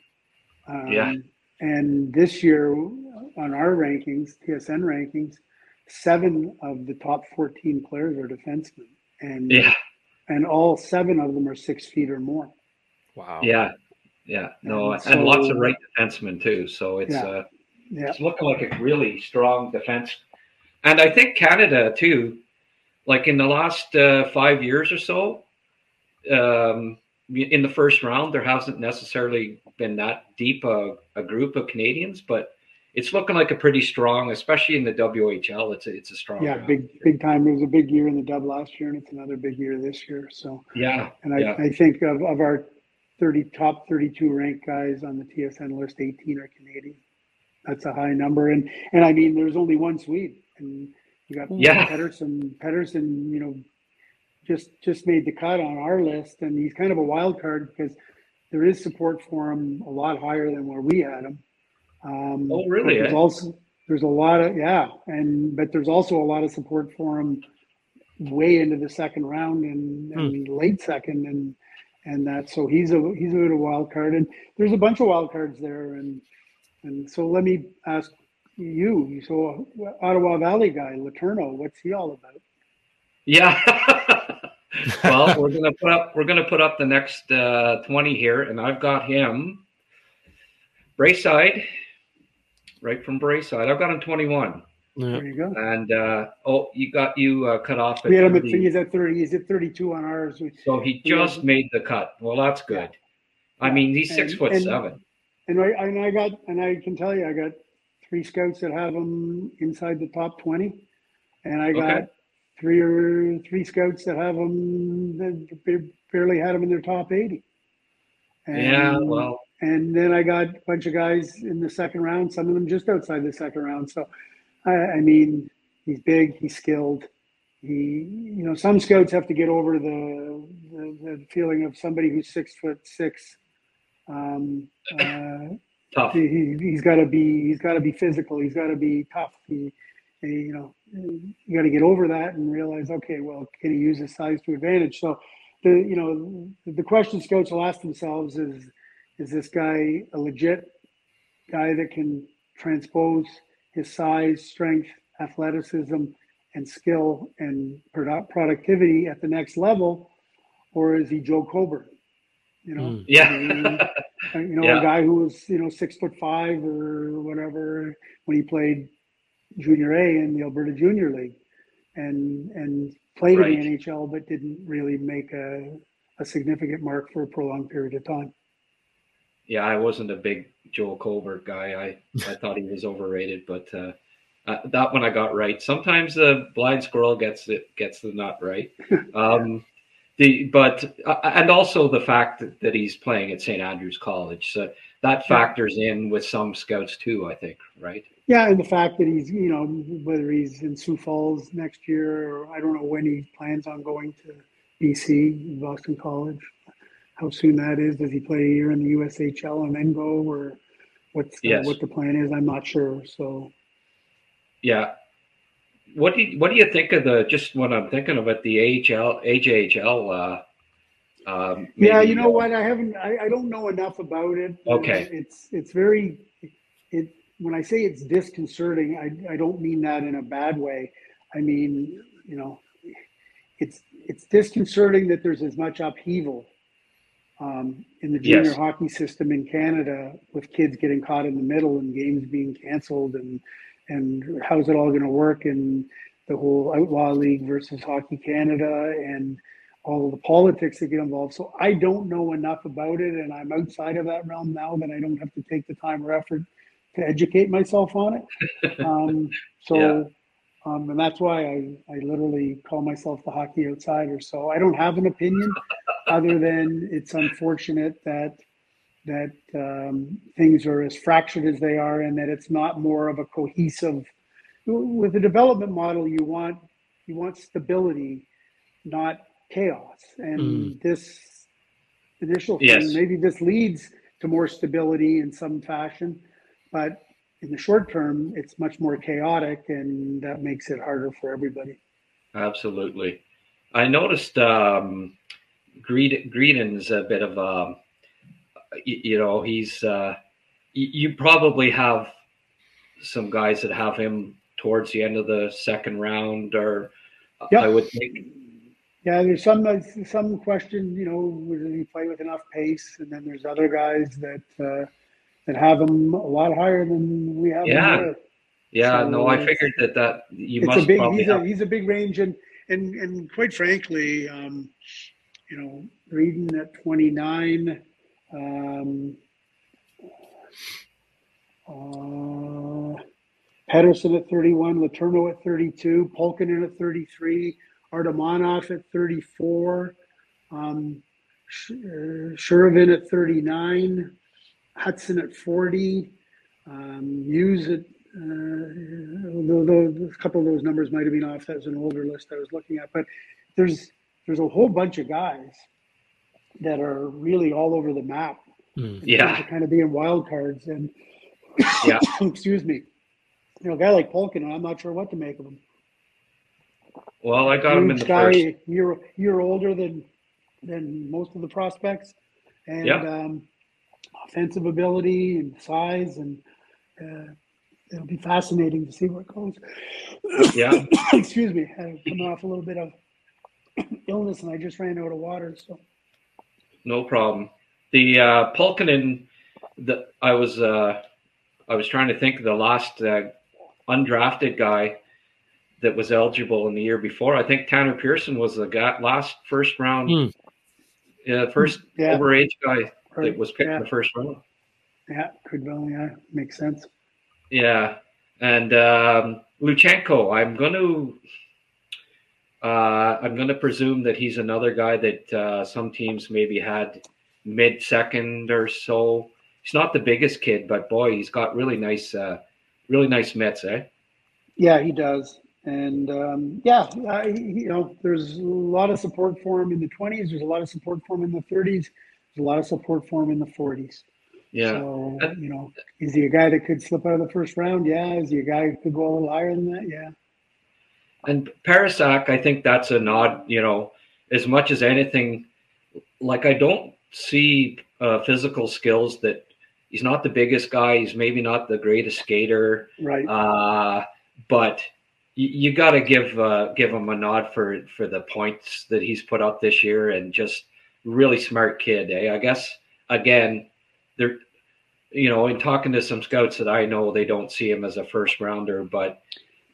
Um, yeah. And this year, on our rankings, TSN rankings, seven of the top fourteen players are defensemen, and yeah and all seven of them are six feet or more. Wow. Yeah. Yeah. No, and, so, and lots of right defensemen too. So it's yeah. uh yeah. it's looking like a really strong defense. And I think Canada too, like in the last uh, five years or so, um, in the first round, there hasn't necessarily been that deep a, a, group of Canadians, but it's looking like a pretty strong, especially in the WHL. It's a, it's a strong. Yeah, big big time. It was a big year in the Dub last year, and it's another big year this year. So yeah, and I, yeah. I think of, of our thirty top thirty two ranked guys on the TSN list, eighteen are Canadian. That's a high number, and and I mean, there's only one Swede, and you got yeah. Pedersen. Pedersen, you know, just just made the cut on our list, and he's kind of a wild card because there is support for him a lot higher than where we had him. Um, oh, really? There's eh? also there's a lot of yeah, and but there's also a lot of support for him way into the second round and, and hmm. late second and and that so he's a he's a bit of a wild card and there's a bunch of wild cards there and and so let me ask you so Ottawa Valley guy Letourneau what's he all about? Yeah. *laughs* *laughs* well, we're gonna put up we're gonna put up the next uh, twenty here, and I've got him Braeside, right from Braeside. I've got him twenty one. Yeah. There you go. And uh, oh, you got you uh, cut off. At we had him at he's at thirty. He's at thirty-two on ours. We, so he just had, made the cut. Well, that's good. Yeah. I mean, he's six and, foot and, seven. And I and I got and I can tell you, I got three scouts that have him inside the top twenty, and I got okay three or three scouts that have them that barely had them in their top 80. And, yeah, well, and then I got a bunch of guys in the second round, some of them just outside the second round. So, I, I mean, he's big, he's skilled. He, you know, some scouts have to get over the, the, the feeling of somebody who's six foot six. Um, *coughs* uh, tough. He, has got to be, he's got to be physical. He's got to be tough. He, you know, you got to get over that and realize, okay, well, can he use his size to advantage? So, the you know, the question scouts will ask themselves is, is this guy a legit guy that can transpose his size, strength, athleticism, and skill and product productivity at the next level, or is he Joe Colborne? You know, mm. yeah, you know, *laughs* yeah. a guy who was you know six foot five or whatever when he played Junior A in the Alberta Junior League, and and played right. in the NHL, but didn't really make a, a significant mark for a prolonged period of time. Yeah, I wasn't a big Joel Colborne guy. I I thought he was overrated, but uh, uh, that one I got right. Sometimes the blind squirrel gets it gets the nut right. *laughs* Um, the but uh, and also the fact that, that he's playing at St Andrews College, so that factors in with some scouts too. I think, right? Yeah, and the fact that he's, you know, whether he's in Sioux Falls next year or I don't know when he plans on going to BC, Boston College, how soon that is. Does he play a year in the USHL and then go, or what's the, yes. what the plan is? I'm not sure. So, yeah. What do you, what do you think of the just what I'm thinking of at the AHL AJHL? Uh, um, yeah, you know what? I haven't. I, I don't know enough about it. Okay. It's it's very it when I say it's disconcerting, I, I don't mean that in a bad way. I mean, you know, it's it's disconcerting that there's as much upheaval um, in the junior yes. hockey system in Canada with kids getting caught in the middle and games being canceled and and how's it all going to work and the whole outlaw league versus hockey Canada and all of the politics that get involved. So I don't know enough about it, and I'm outside of that realm now that I don't have to take the time or effort to educate myself on it. *laughs* Um, so, yeah. um, and that's why I, I literally call myself the hockey outsider. So I don't have an opinion other than it's unfortunate that that um, things are as fractured as they are, and that it's not more of a cohesive. With the development model, you want you want stability, not chaos. And mm. this initial thing, yes. maybe this leads to more stability in some fashion but in the short term, it's much more chaotic, and that makes it harder for everybody. Absolutely. I noticed um, Gridin's a bit of a, you know, he's, uh, you probably have some guys that have him towards the end of the second round, or yep. I would think. Yeah, there's some some question, you know, will he play with enough pace? And then there's other guys that uh, that have him a lot higher than we have. Yeah, yeah. So no, I figured that that you must. A big, probably he's, have... a, he's a big range, and and and quite frankly, um, you know, Reading at 29, um, uh, Pedersen at 31, Letourneau at 32, Pulkkinen at 33, Artamonov at 34, um, uh, at 39, Hutson at 40, um, Hughes at uh, a couple of those numbers might have been off. That was an older list I was looking at, but there's there's a whole bunch of guys that are really all over the map. Mm. Yeah, kind of being wild cards, and *coughs* yeah, *coughs* excuse me, you know, a guy like Pulkkinen, I'm not sure what to make of him. Well, I got Huge him in the guy, first year year older than than most of the prospects, and yeah. um, offensive ability and size, and uh, it'll be fascinating to see where it goes. *coughs* Yeah. Excuse me, I'm coming off a little bit of illness, and I just ran out of water, so. No problem. The uh, Pulkkinen, the I was uh, I was trying to think of the last uh, undrafted guy that was eligible in the year before. I think Tanner Pearson was the guy, last first round, mm. uh, first yeah. overage guy that was picked yeah. in the first round. Yeah, could well, yeah, makes sense. Yeah, and um, Luchanko, I'm going to. Uh, I'm going to presume that he's another guy that uh, some teams maybe had mid second or so. He's not the biggest kid, but boy, he's got really nice, uh, really nice mitts, eh? Yeah, he does. And um, yeah, I, you know, there's a lot of support for him in the 20s. There's a lot of support for him in the 30s. There's a lot of support for him in the 40s. Yeah. So, you know, is he a guy that could slip out of the first round? Yeah. Is he a guy who could go a little higher than that? Yeah. And Parascak, I think that's a nod, you know, as much as anything. Like, I don't see uh, physical skills that he's not the biggest guy. He's maybe not the greatest skater. Right. Uh, but you, you got to give uh, give him a nod for for the points that he's put up this year and just really smart kid. Eh? I guess again, they're you know, in talking to some scouts that I know, they don't see him as a first rounder, but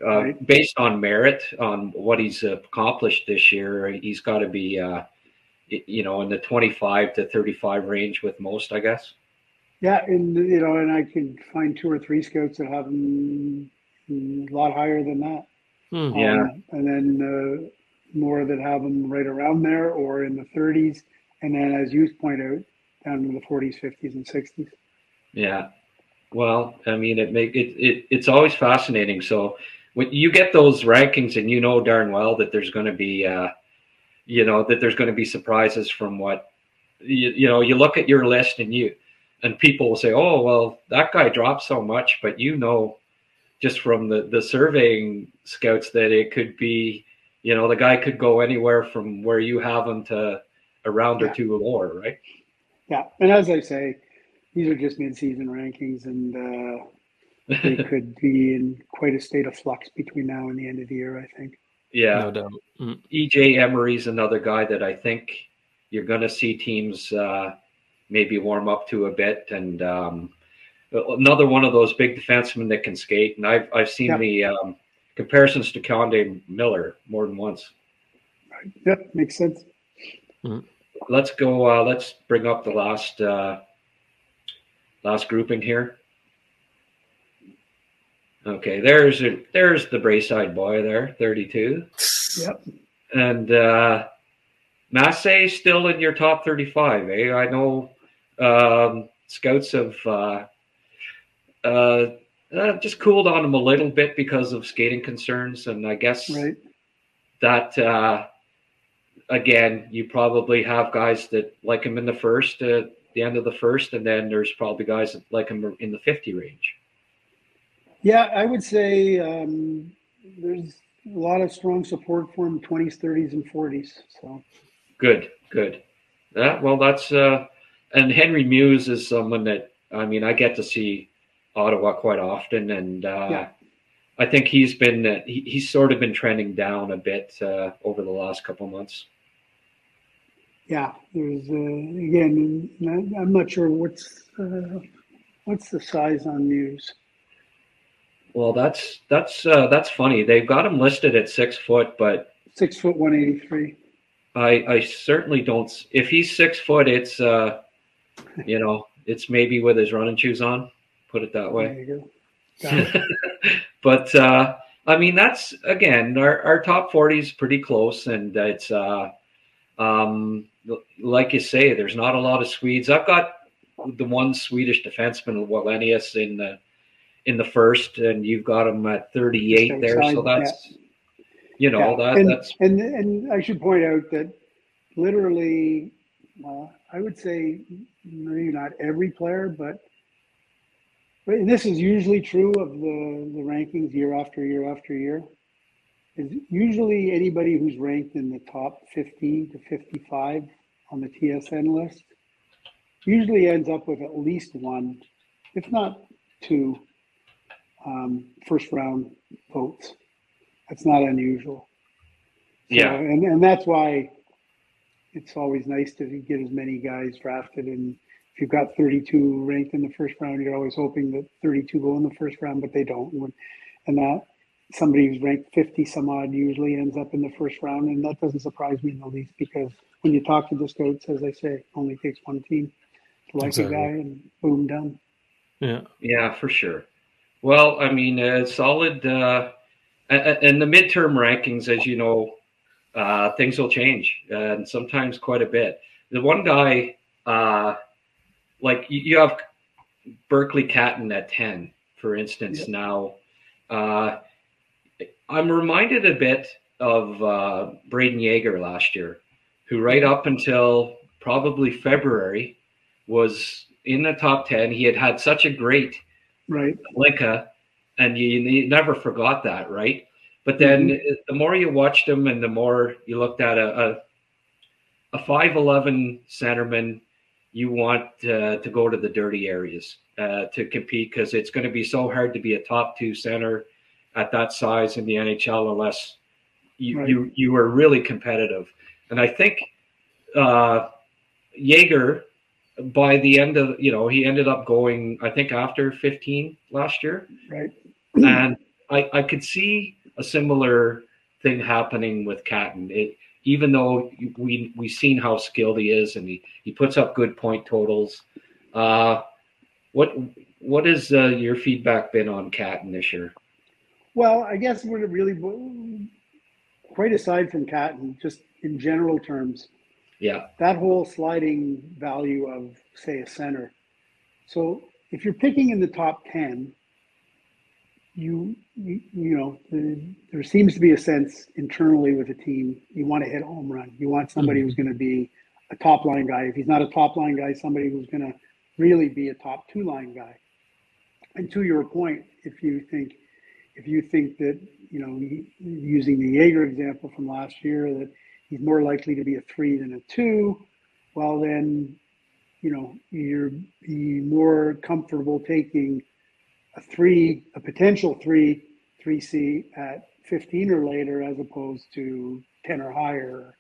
uh, right. based on merit, on what he's accomplished this year, he's got to be, uh, you know, in the 25 to 35 range with most, I guess. Yeah, and you know, and I can find two or three scouts that have him a lot higher than that. Hmm. Um, yeah, and then uh, more that have them right around there or in the 30s, and then as you point out, down in the 40s, 50s, and 60s. Yeah, well, I mean, it make it, it it's always fascinating. So when you get those rankings, and you know darn well that there's going to be, uh, you know, that there's going to be surprises from what you, you know. You look at your list, and you and people will say, "Oh, well, that guy dropped so much," but you know, just from the the surveying scouts, that it could be, you know, the guy could go anywhere from where you have him to a round yeah. or two more right? Yeah, and as I say, these are just mid-season rankings, and uh, they *laughs* could be in quite a state of flux between now and the end of the year. I think. Yeah, no doubt. Mm. EJ Emery's another guy that I think you're going to see teams uh, maybe warm up to a bit, and um, another one of those big defensemen that can skate. And I've I've seen yeah. the um, comparisons to K'Andre Miller more than once. Right. Yeah, makes sense. Mm let's go. Uh, let's bring up the last uh, last grouping here. Okay, there's a, there's the Braeside boy there, 32. Yep. And uh, Massey still in your top 35, eh? I know um, scouts have uh, uh, uh, just cooled on him a little bit because of skating concerns, and I guess right. that uh, again, you probably have guys that like him in the first, uh, the end of the first, and then there's probably guys that like him in the 50 range. Yeah, I would say um, there's a lot of strong support for him 20s, 30s, and 40s. So good, good. Yeah, well, that's uh, and Henry Mews is someone that I mean I get to see Ottawa quite often, and uh, yeah. I think he's been uh, he, he's sort of been trending down a bit uh, over the last couple months yeah, there's uh, again, I'm not sure what's uh, what's the size on Mews. Well, that's that's uh, that's funny. They've got him listed at six foot, but Six foot one eighty three. I I certainly don't. If he's six foot, it's uh, you know, it's maybe with his running shoes on. Put it that way. *laughs* but uh, I mean, that's again, our, our top forty is pretty close, and it's uh, um, like you say, there's not a lot of Swedes. I've got the one Swedish defenseman, Wallenius, in the in the first, and you've got him at 38 there. So that's yeah. you know yeah. that and, that's and and I should point out that literally, uh, I would say maybe not every player, but but this is usually true of the the rankings year after year after year. Is usually anybody who's ranked in the top 50 to 55 on the TSN list usually ends up with at least one, if not two, um, first round votes. That's not unusual. So, yeah. And, and that's why it's always nice to get as many guys drafted. And if you've got 32 ranked in the first round, you're always hoping that 32 go in the first round, but they don't. And that somebody who's ranked 50 some odd usually ends up in the first round. And that doesn't surprise me in the least because when you talk to the scouts, as I say, only takes one team to like exactly. a guy and boom, done. Yeah. Yeah, for sure. Well, I mean, uh, solid. Uh, and the midterm rankings, as you know, uh, things will change and sometimes quite a bit. The one guy, uh, like you have Berkly Catton at 10, for instance, yep. now. Uh, I'm reminded a bit of uh, Brayden Yager last year, who right up until probably February was in the top 10. He had had such a great right Hlinka, and you, you never forgot that, right? But then mm-hmm. the more you watched him and the more you looked at a, a, a 5'11 centerman, you want uh, to go to the dirty areas uh, to compete because it's going to be so hard to be a top two center at that size in the NHL unless you right. you you were really competitive. And I think uh, Yager, by the end of you know, he ended up going I think after 15 last year, right? And I I could see a similar thing happening with Catton. It even though we we've seen how skilled he is and he, he puts up good point totals. Uh, what what has uh, your feedback been on Catton this year? Well, I guess we're really quite aside from Catton, just in general terms. Yeah. That whole sliding value of, say, a center. So if you're picking in the top 10, you, you, you know, the, there seems to be a sense internally with a team, you want to hit a home run. You want somebody mm-hmm. who's going to be a top line guy. If he's not a top line guy, somebody who's going to really be a top two line guy. And to your point, if you think if you think that, you know, using the Yager example from last year, that he's more likely to be a three than a two, well, then, you know, you're be more comfortable taking a three, a potential three, 3C at 15 or later as opposed to 10 or higher.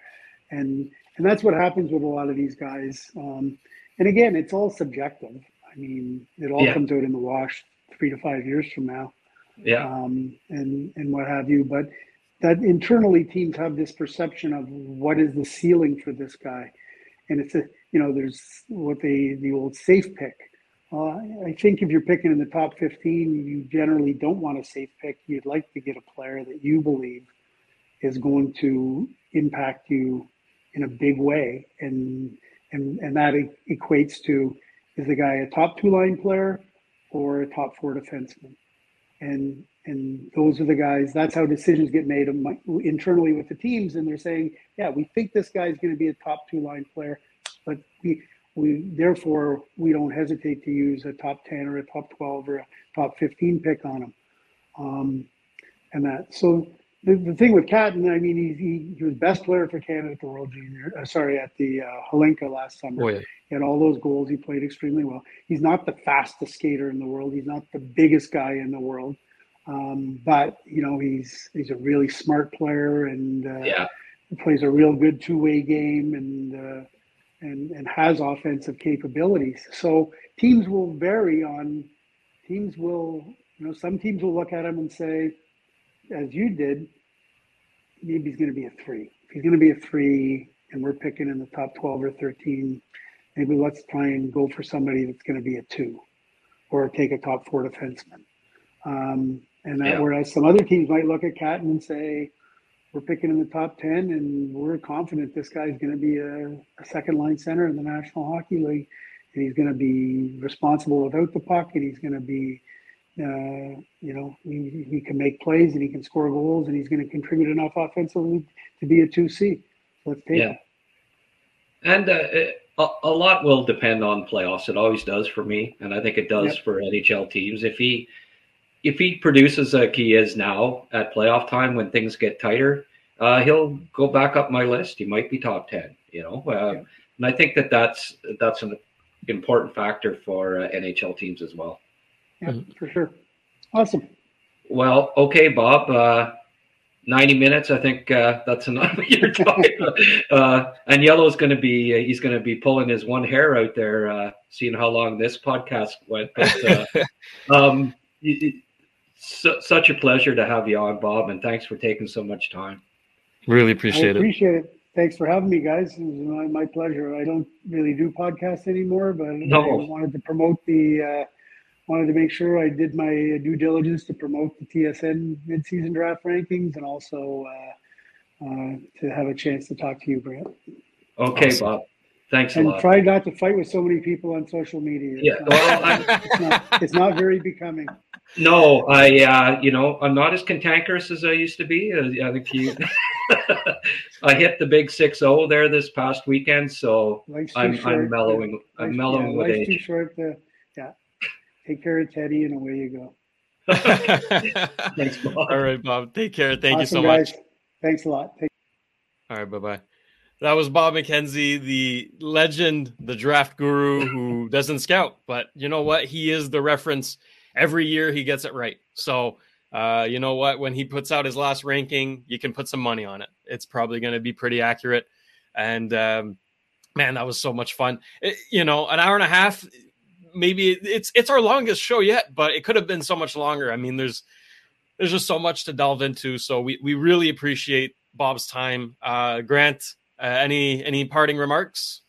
And, and that's what happens with a lot of these guys. Um, and again, it's all subjective. I mean, it all yeah. comes out in the wash three to five years from now yeah, um, and and what have you. But that internally teams have this perception of what is the ceiling for this guy, and it's a you know there's what they the old safe pick. Uh, I think if you're picking in the top 15, you generally don't want a safe pick. You'd like to get a player that you believe is going to impact you in a big way, and and and that equates to is the guy a top two line player or a top four defenseman? And and those are the guys. That's how decisions get made internally with the teams, and they're saying, yeah, we think this guy is going to be a top two line player, but we we therefore we don't hesitate to use a top ten or a top twelve or a top fifteen pick on him, um, and that so. The, the thing with Catton, I mean, he, he, he was best player for Canada at the World Junior. Uh, sorry, at the uh, Hlinka last summer. Oh, yeah. He had all those goals. He played extremely well. He's not the fastest skater in the world. He's not the biggest guy in the world. Um, but you know, he's he's a really smart player and uh, yeah. plays a real good two way game and uh, and and has offensive capabilities. So teams will vary on. Teams will, you know, some teams will look at him and say, as you did, maybe he's going to be a three. If he's going to be a three, and we're picking in the top twelve or thirteen, maybe let's try and go for somebody that's going to be a two, or take a top four defenseman. Um, and that, yeah. whereas some other teams might look at Catton and say, we're picking in the top 10 and we're confident this guy's going to be a, a, second line center in the National Hockey League. And he's going to be responsible without the puck and he's going to be, uh, you know, he, he can make plays and he can score goals and he's going to contribute enough offensively to be a 2C. Let's take yeah. it. And uh, a, a, lot will depend on playoffs. It always does for me. And I think it does yep. for NHL teams. If he, if he produces like he is now at playoff time when things get tighter, uh, he'll go back up my list. He might be top ten. You know, uh, and I think that that's that's an important factor for uh, NHL teams as well. Yeah, for sure. Awesome. Well, okay, Bob. Uh, 90 minutes. I think uh, that's enough. You're *laughs* talking, uh, and Yellow's going to be uh, he's going to be pulling his one hair out there, uh, seeing how long this podcast went. But uh, *laughs* um, su- such a pleasure to have you on, Bob, and thanks for taking so much time. Really appreciate I appreciate it. Thanks for having me, guys. It was my, my pleasure. I don't really do podcasts anymore, but no. I wanted to promote the. Wanted to make sure I did my due diligence to promote the TSN midseason draft rankings, and also uh, uh, to have a chance to talk to you, Brent. Okay, awesome. Bob. Thanks and a lot. try not to fight with so many people on social media. It's yeah, not, well, it's, not, it's, not, very becoming. No, I, uh, you know, I'm not as cantankerous as I used to be. Uh, I think you, *laughs* I hit the big six zero there this past weekend, so I'm, I'm mellowing. I'm mellowing yeah, with age. too short to, yeah. Take care of Teddy, and away you go. *laughs* Thanks, Bob. All right, Bob. Take care. Thank awesome, you so guys. much. Thanks a lot. Take- All right. Bye bye. That was Bob McKenzie, the legend, the draft guru who *laughs* doesn't scout, but you know what? He is the reference. Every year he gets it right. So, uh, you know what? When he puts out his last ranking, you can put some money on it. It's probably going to be pretty accurate. And um, man, that was so much fun. It, you know, an hour and a half. Maybe it's it's our longest show yet, but it could have been so much longer. I mean, there's there's just so much to delve into. So we we really appreciate Bob's time. Uh, Grant, uh, any any parting remarks?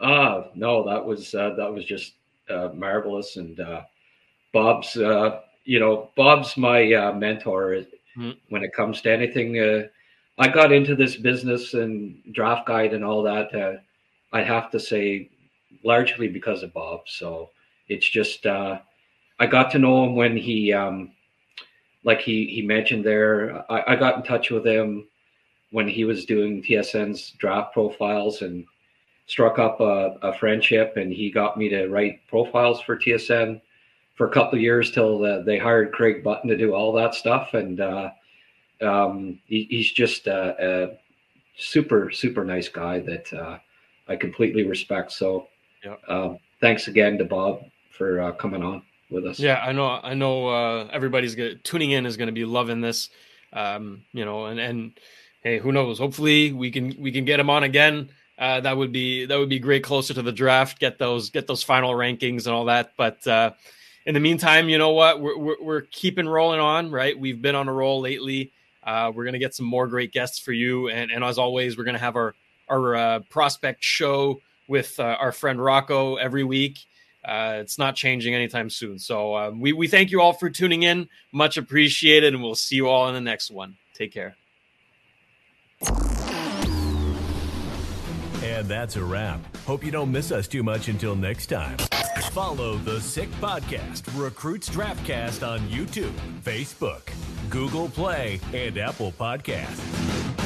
Uh no, that was uh, that was just uh, marvelous. And uh, Bob's, uh, you know, Bob's my uh, mentor mm-hmm. when it comes to anything. Uh, I got into this business and draft guide and all that. Uh, I have to say, largely because of Bob. So it's just uh, I got to know him when he, um, like he he mentioned there. I, I got in touch with him when he was doing TSN's draft profiles and struck up a, a, friendship and he got me to write profiles for TSN for a couple of years till the, they hired Craig Button to do all that stuff. And uh, um, he, he's just a, a, super, super nice guy that uh, I completely respect. So yeah. um, thanks again to Bob for uh, coming on with us. Yeah, I know. I know uh, everybody's tuning in is going to be loving this. Um, you know, and, and hey, who knows? Hopefully, we can we can get him on again. Uh, that would be that would be great closer to the draft. Get those get those final rankings and all that. But uh, in the meantime, you know what? We're, we're, we're keeping rolling on. Right? We've been on a roll lately. Uh, we're gonna get some more great guests for you, and and as always, we're gonna have our our uh, prospect show with uh, our friend Rocco every week. Uh, it's not changing anytime soon. So um, we we thank you all for tuning in. Much appreciated, and we'll see you all in the next one. Take care. And that's a wrap. Hope you don't miss us too much until next time. Follow the Sick Podcast, Recruits Draftcast on YouTube, Facebook, Google Play, and Apple Podcasts.